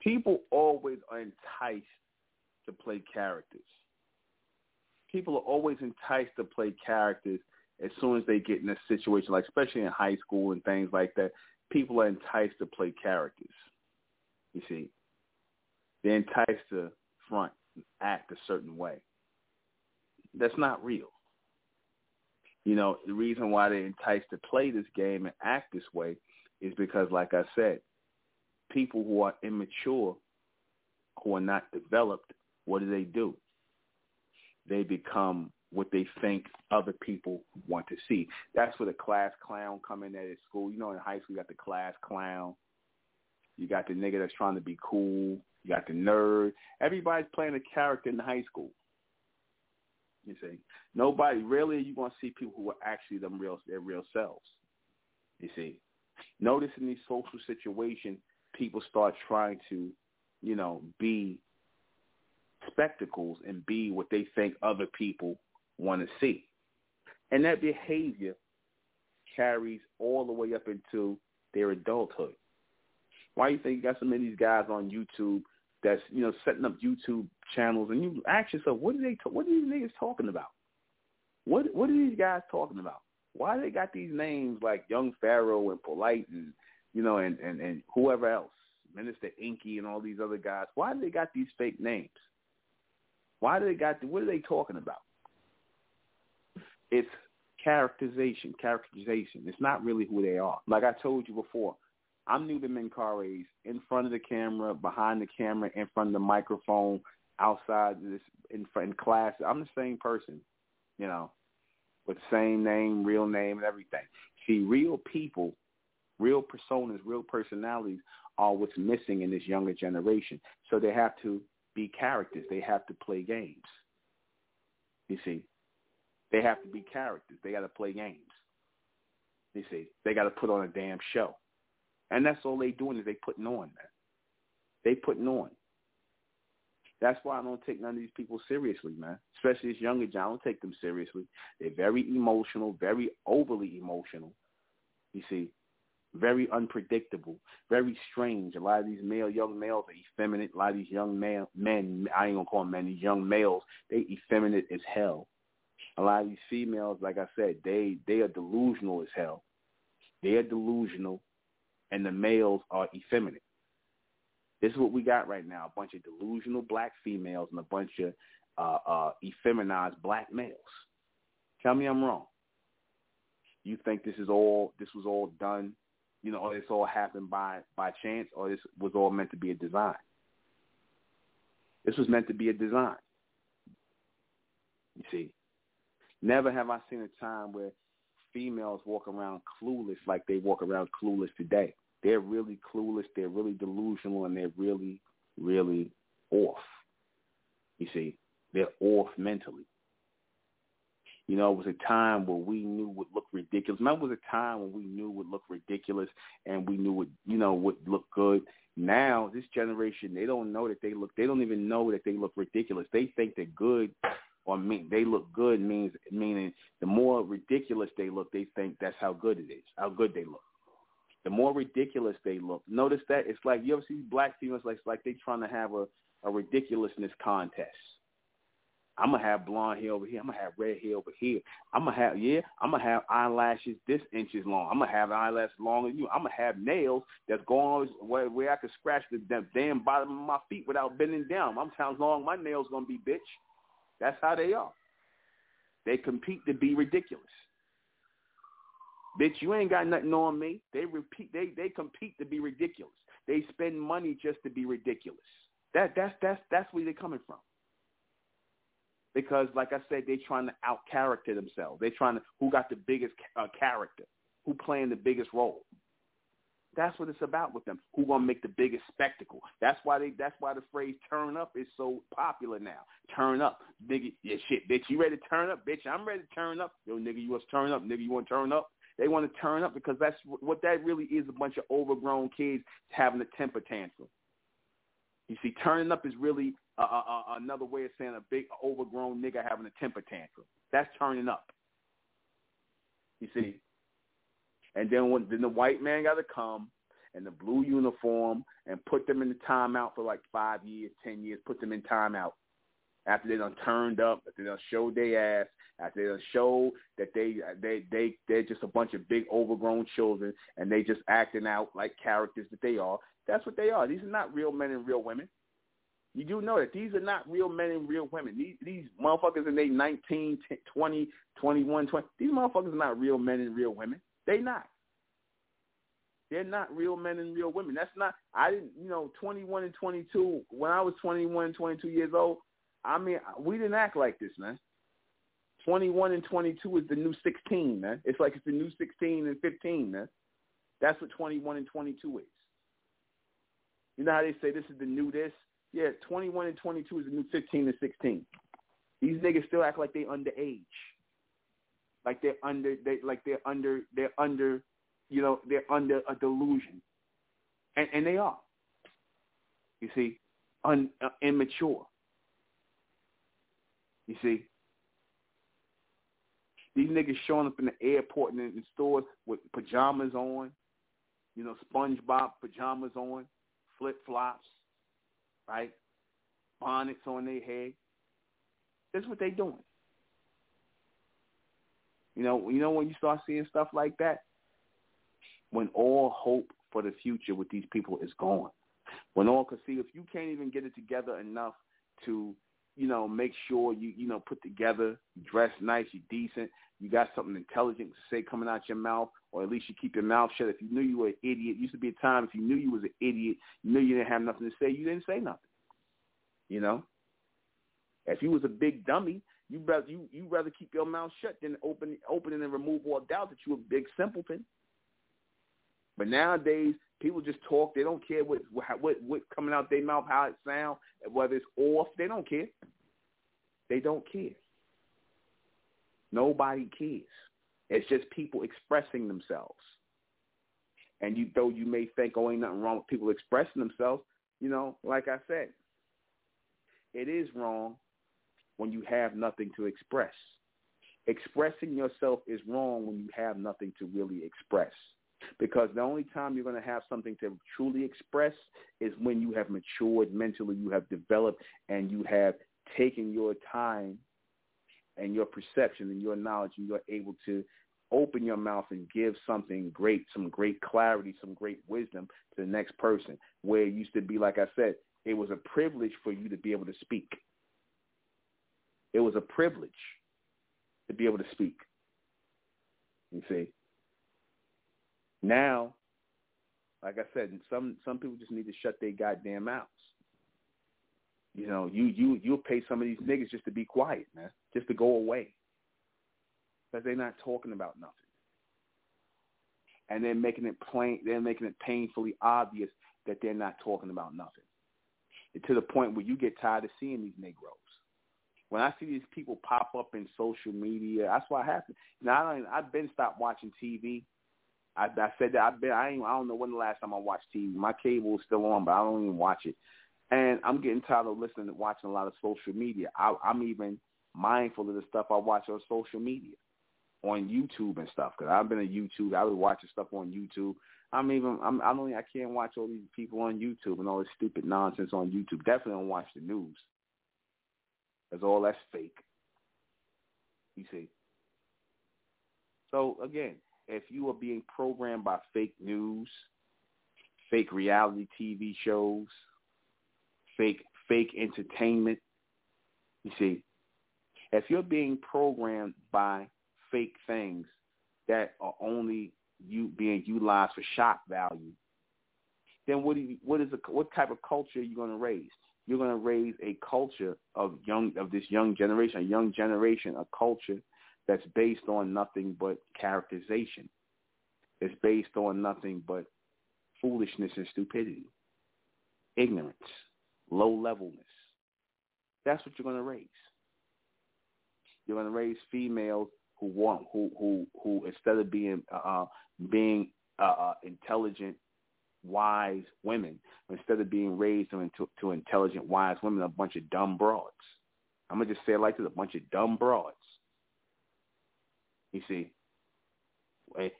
people always are enticed to play characters. People are always enticed to play characters as soon as they get in a situation, like especially in high school and things like that. People are enticed to play characters. You see, they're enticed to front, act a certain way that's not real. You know, the reason why they're enticed to play this game and act this way is because, like I said, people who are immature, who are not developed, what do they do? They become what they think other people want to see. That's where the class clown come in at his school. You know, in high school, you got the class clown. You got the nigga that's trying to be cool. You got the nerd. Everybody's playing a character in high school. You see, nobody really you gonna see people who are actually them real their real selves. You see, notice in these social situations, people start trying to, you know, be spectacles and be what they think other people want to see, and that behavior carries all the way up into their adulthood. Why do you think you got so many of these guys on YouTube that's you know setting up YouTube channels, and you ask yourself, what are they? What are these niggas talking about? What What are these guys talking about? Why they got these names like Young Pharaoh and Polight and you know and and and whoever else, Minister Inky and all these other guys? Why do they got these fake names? Why do they got? What are they talking about? It's characterization, characterization. It's not really who they are. Like I told you before, I'm Nuben Menkarayzz in front of the camera, behind the camera, in front of the microphone, outside this in in class. I'm the same person, you know, with the same name, real name, and everything. See, real people, real personas, real personalities are what's missing in this younger generation. So they have to be characters. They have to play games. You see, they have to be characters. They got to play games. You see, they got to put on a damn show. And that's all they doing is they putting on, man. They putting on. That's why I don't take none of these people seriously, man. Especially this younger John. I don't take them seriously. They're very emotional, very overly emotional. You see, very unpredictable, very strange. A lot of these male young males are effeminate. A lot of these young male men, I ain't gonna call them men, these young males, they effeminate as hell. A lot of these females, like I said, they they are delusional as hell. They are delusional and the males are effeminate. This is what we got right now, a bunch of delusional black females and a bunch of uh, uh, effeminized black males. Tell me I'm wrong. You think this is all, this was all done, you know, this all happened by, by chance, or this was all meant to be a design? This was meant to be a design. You see, never have I seen a time where females walk around clueless like they walk around clueless today they're really clueless, they're really delusional, and they're really, really off. You see, they're off mentally. You know, it was a time where we knew would look ridiculous. Remember, it was a time when we knew would look ridiculous and we knew would, you know, would look good. Now, this generation, they don't know that they look. They don't even know that they look ridiculous. They think they're good or mean they look good means meaning the more ridiculous they look, they think that's how good it is, how good they look. The more ridiculous they look, notice that it's like you ever see black females like like they trying to have a a ridiculousness contest. I'm gonna have blonde hair over here. I'm gonna have red hair over here. I'm gonna have yeah. I'm gonna have eyelashes this inches long. I'm gonna have eyelashes longer than you. I'm gonna have nails that's going where, where I can scratch the damn bottom of my feet without bending down. I'm how long my nails gonna be, bitch. That's how they are. They compete to be ridiculous. Bitch, you ain't got nothing on me. They repeat. They they compete to be ridiculous. They spend money just to be ridiculous. That that's that's that's where they're coming from. Because, like I said, they're trying to out character themselves. They're trying to who got the biggest uh, character, who playing the biggest role. That's what it's about with them. Who gonna make the biggest spectacle? That's why they. That's why the phrase "turn up" is so popular now. Turn up, nigga. Yeah, shit, bitch. You ready to turn up, bitch? I'm ready to turn up. Yo, nigga, you want to turn up, nigga? You want to turn up? They want to turn up because that's what that really is. A bunch of overgrown kids having a temper tantrum. You see, turning up is really another way of saying a big overgrown nigga having a temper tantrum. That's turning up. You see, and then when then the white man got to come in the blue uniform and put them in the timeout for like five years, ten years, put them in timeout after they done turned up, after they done showed their ass, after they done showed that they they they they're just a bunch of big overgrown children and they just acting out like characters that they are. That's what they are. These are not real men and real women. You do know that these are not real men and real women. These these motherfuckers in their 19, 20, 21, 20, these motherfuckers are not real men and real women. They not. They're not real men and real women. That's not, I didn't, you know, 21 and 22, when I was 21, 22 years old, I mean, we didn't act like this, man. 21 and 22 is the new 16, man. It's like it's the new 16 and 15, man. That's what 21 and 22 is. You know how they say this is the new this? Yeah, 21 and 22 is the new 15 and 16. These niggas still act like they underage. Like they're under, they like they're under, they're under, you know, they're under a delusion, and and they are. You see, un, uh, immature. You see, these niggas showing up in the airport and in stores with pajamas on, you know, SpongeBob pajamas on, flip flops, right? Bonnets on their head. That's what they doing. You know, you know when you start seeing stuff like that, when all hope for the future with these people is gone. When all, cause see, if you can't even get it together enough to, you know, make sure you, you know, put together, dress nice, you decent, you got something intelligent to say coming out your mouth, or at least you keep your mouth shut. If you knew you were an idiot, used to be a time if you knew you was an idiot, you knew you didn't have nothing to say, you didn't say nothing. You know, if you was a big dummy, you rather you you rather keep your mouth shut than open open and remove all doubt that you a big simpleton. But nowadays, people just talk. They don't care what what what coming out their mouth, how it sounds, whether it's off. They don't care. They don't care. Nobody cares. It's just people expressing themselves. And you, though you may think, oh, ain't nothing wrong with people expressing themselves, you know, like I said, it is wrong when you have nothing to express. Expressing yourself is wrong when you have nothing to really express. Because the only time you're going to have something to truly express is when you have matured mentally, you have developed, and you have taken your time and your perception and your knowledge, and you're able to open your mouth and give something great, some great clarity, some great wisdom to the next person. Where it used to be, like I said, it was a privilege for you to be able to speak. It was a privilege to be able to speak. You see. Now, like I said, some some people just need to shut their goddamn mouths. You know, you you you'll pay some of these niggas just to be quiet, man, just to go away, because they're not talking about nothing, and they're making it plain. They're making it painfully obvious that they're not talking about nothing, and to the point where you get tired of seeing these Negroes. When I see these people pop up in social media, that's why I have to. Now I don't, I've been stopped watching TV. I, I said that I've been. I ain't, I don't know when the last time I watched TV. My cable is still on, but I don't even watch it and I'm getting tired of listening and watching a lot of social media. I, I'm even mindful of the stuff I watch on social media, on YouTube and stuff. Because I've been a YouTube. I was watching stuff on YouTube. I'm even. I'm. I don't. I can't watch all these people on YouTube and all this stupid nonsense on YouTube. Definitely don't watch the news. Because all that's fake. You see. So again, if you are being programmed by fake news, fake reality TV shows, fake fake entertainment, you see, if you're being programmed by fake things that are only you being utilized for shock value, then what you, what is what type of culture are you going to raise? You're going to raise a culture of young of this young generation, a young generation, a culture that's based on nothing but characterization. It's based on nothing but foolishness and stupidity, ignorance, low levelness. That's what you're going to raise. You're going to raise females who want who who who instead of being uh, uh being uh, uh, intelligent, wise women, instead of being raised into to intelligent, wise women, a bunch of dumb broads. I'm gonna just say it like this: a bunch of dumb broads. You see,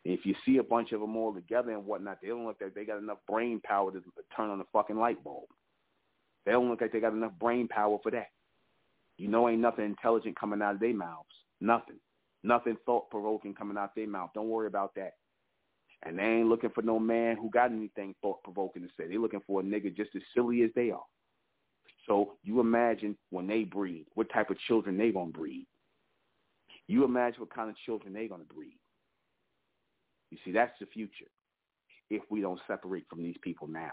if you see a bunch of them all together and whatnot, they don't look like they got enough brain power to turn on the fucking light bulb. They don't look like they got enough brain power for that. You know, ain't nothing intelligent coming out of their mouths. Nothing. Nothing thought provoking coming out of their mouth. Don't worry about that. And they ain't looking for no man who got anything thought provoking to say. They're looking for a nigga just as silly as they are. So you imagine when they breed, what type of children they gonna breed. You imagine what kind of children they're gonna breed. You see, that's the future if we don't separate from these people now.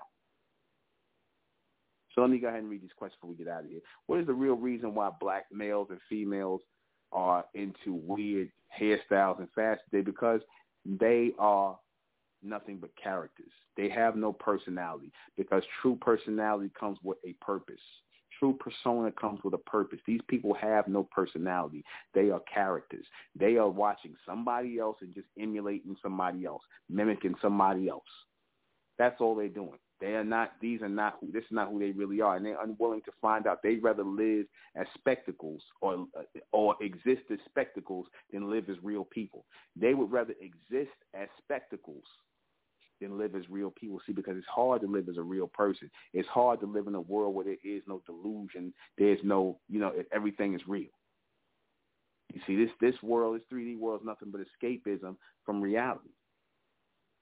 So let me go ahead and read these questions before we get out of here. What is the real reason why black males and females are into weird hairstyles and fashion today? Because they are nothing but characters. They have no personality because true personality comes with a purpose. True persona comes with a purpose. These people have no personality. They are characters. They are watching somebody else and just emulating somebody else, mimicking somebody else. That's all they're doing. They are not. These are not. Who, this is not who they really are, and they're unwilling to find out. They'd rather live as spectacles or or exist as spectacles than live as real people. They would rather exist as spectacles than live as real people. See, because it's hard to live as a real person. It's hard to live in a world where there is no delusion. There's no, you know, everything is real. You see, this this world, this 3D world, is nothing but escapism from reality.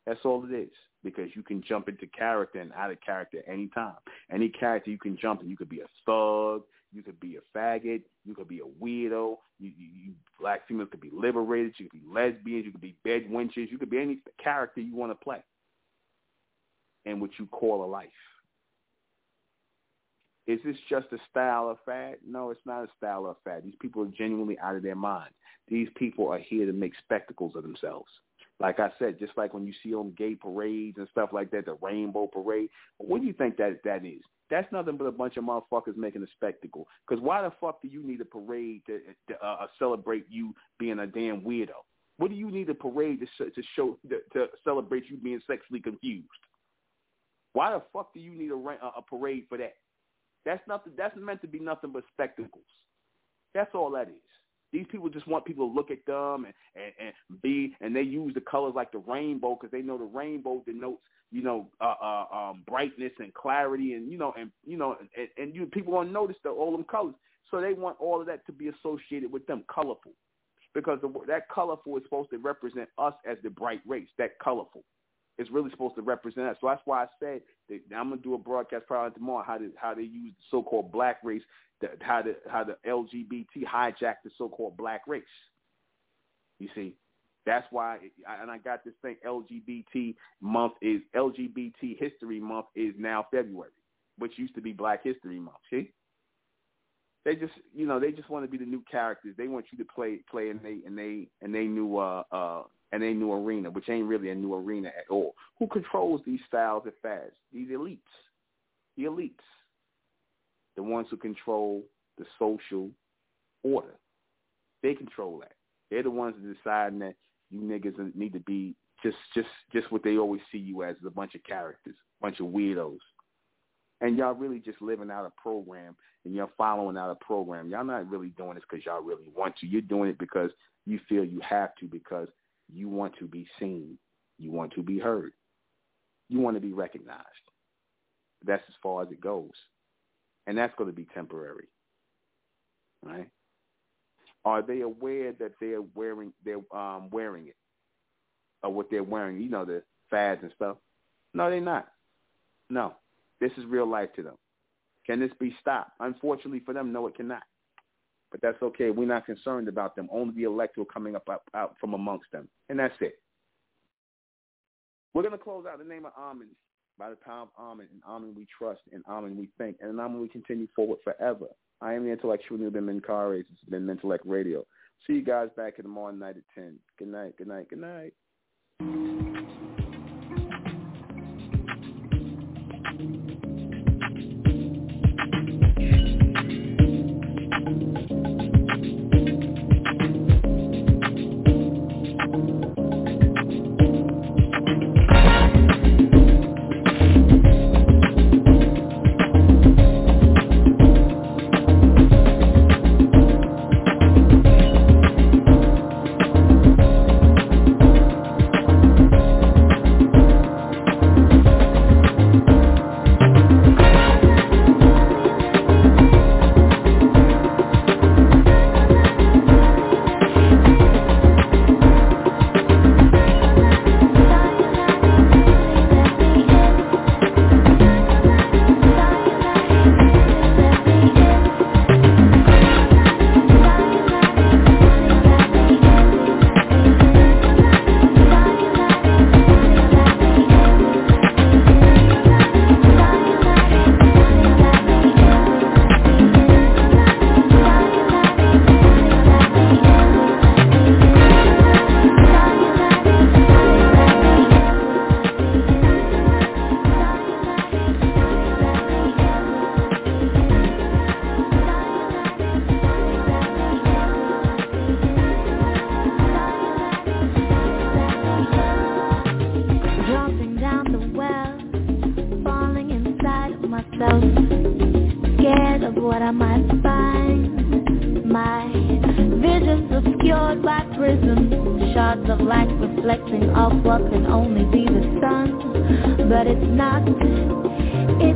That's all it is. Because you can jump into character and out of character any time. Any character you can jump in. You could be a thug. You could be a faggot. You could be a weirdo. You, you, you black females could be liberated. You could be lesbians. You could be bed wenches. You could be any character you want to play and what you call a life. Is this just a style of fad? No, it's not a style of fad. These people are genuinely out of their mind. These people are here to make spectacles of themselves. Like I said, just like when you see on gay parades and stuff like that, the rainbow parade, what do you think that that is? That's nothing but a bunch of motherfuckers making a spectacle. Because why the fuck do you need a parade to, to uh, celebrate you being a damn weirdo? What do you need a parade to, to show to, to celebrate you being sexually confused? Why the fuck do you need a, a parade for that? That's nothing. That's meant to be nothing but spectacles. That's all that is. These people just want people to look at them and, and, and be, and they use the colors like the rainbow because they know the rainbow denotes, you know, uh, uh, um, brightness and clarity, and you know, and you know, and, and you people want to notice the, all them colors, so they want all of that to be associated with them, colorful, because the, that colorful is supposed to represent us as the bright race, that colorful is really supposed to represent us. So that's why I said that I'm gonna do a broadcast probably tomorrow how they how they use the so-called black race, the, how the how the LGBT hijack the so-called black race. You see, that's why, and I got this thing. LGBT month is LGBT History Month is now February, which used to be Black History Month. See, they just you know they just want to be the new characters. They want you to play play in they and they and they new uh uh and a new arena, which ain't really a new arena at all. Who controls these styles and fads? These elites. The elites. The ones who control the social order. They control that. They're the ones that decide that you niggas need to be just just just what they always see you as, a bunch of characters, a bunch of weirdos. and y'all really just living out a program and y'all following out a program. Y'all not really doing this because y'all really want to. You're doing it because you feel you have to because you want to be seen. You want to be heard. You want to be recognized. That's as far as it goes. And that's going to be temporary. Right? Are they aware that they're wearing they're um, wearing it? Or what they're wearing, you know, the fads and stuff? No, they're not. No. This is real life to them. Can this be stopped? Unfortunately for them, no, it cannot. But that's okay. We're not concerned about them. Only the electoral coming up, up out from amongst them. And that's it. We're going to close out the name of Amen by the power of Amen. And Amen we trust, and Amen we think, and Amen we continue forward forever. I am the intellectual Nuben Menkarayzz. This has been Mentellect Radio. See you guys back in the morning night at 10. Good night, good night, good night. shards of light reflecting off what can only be the sun. But it's not. It's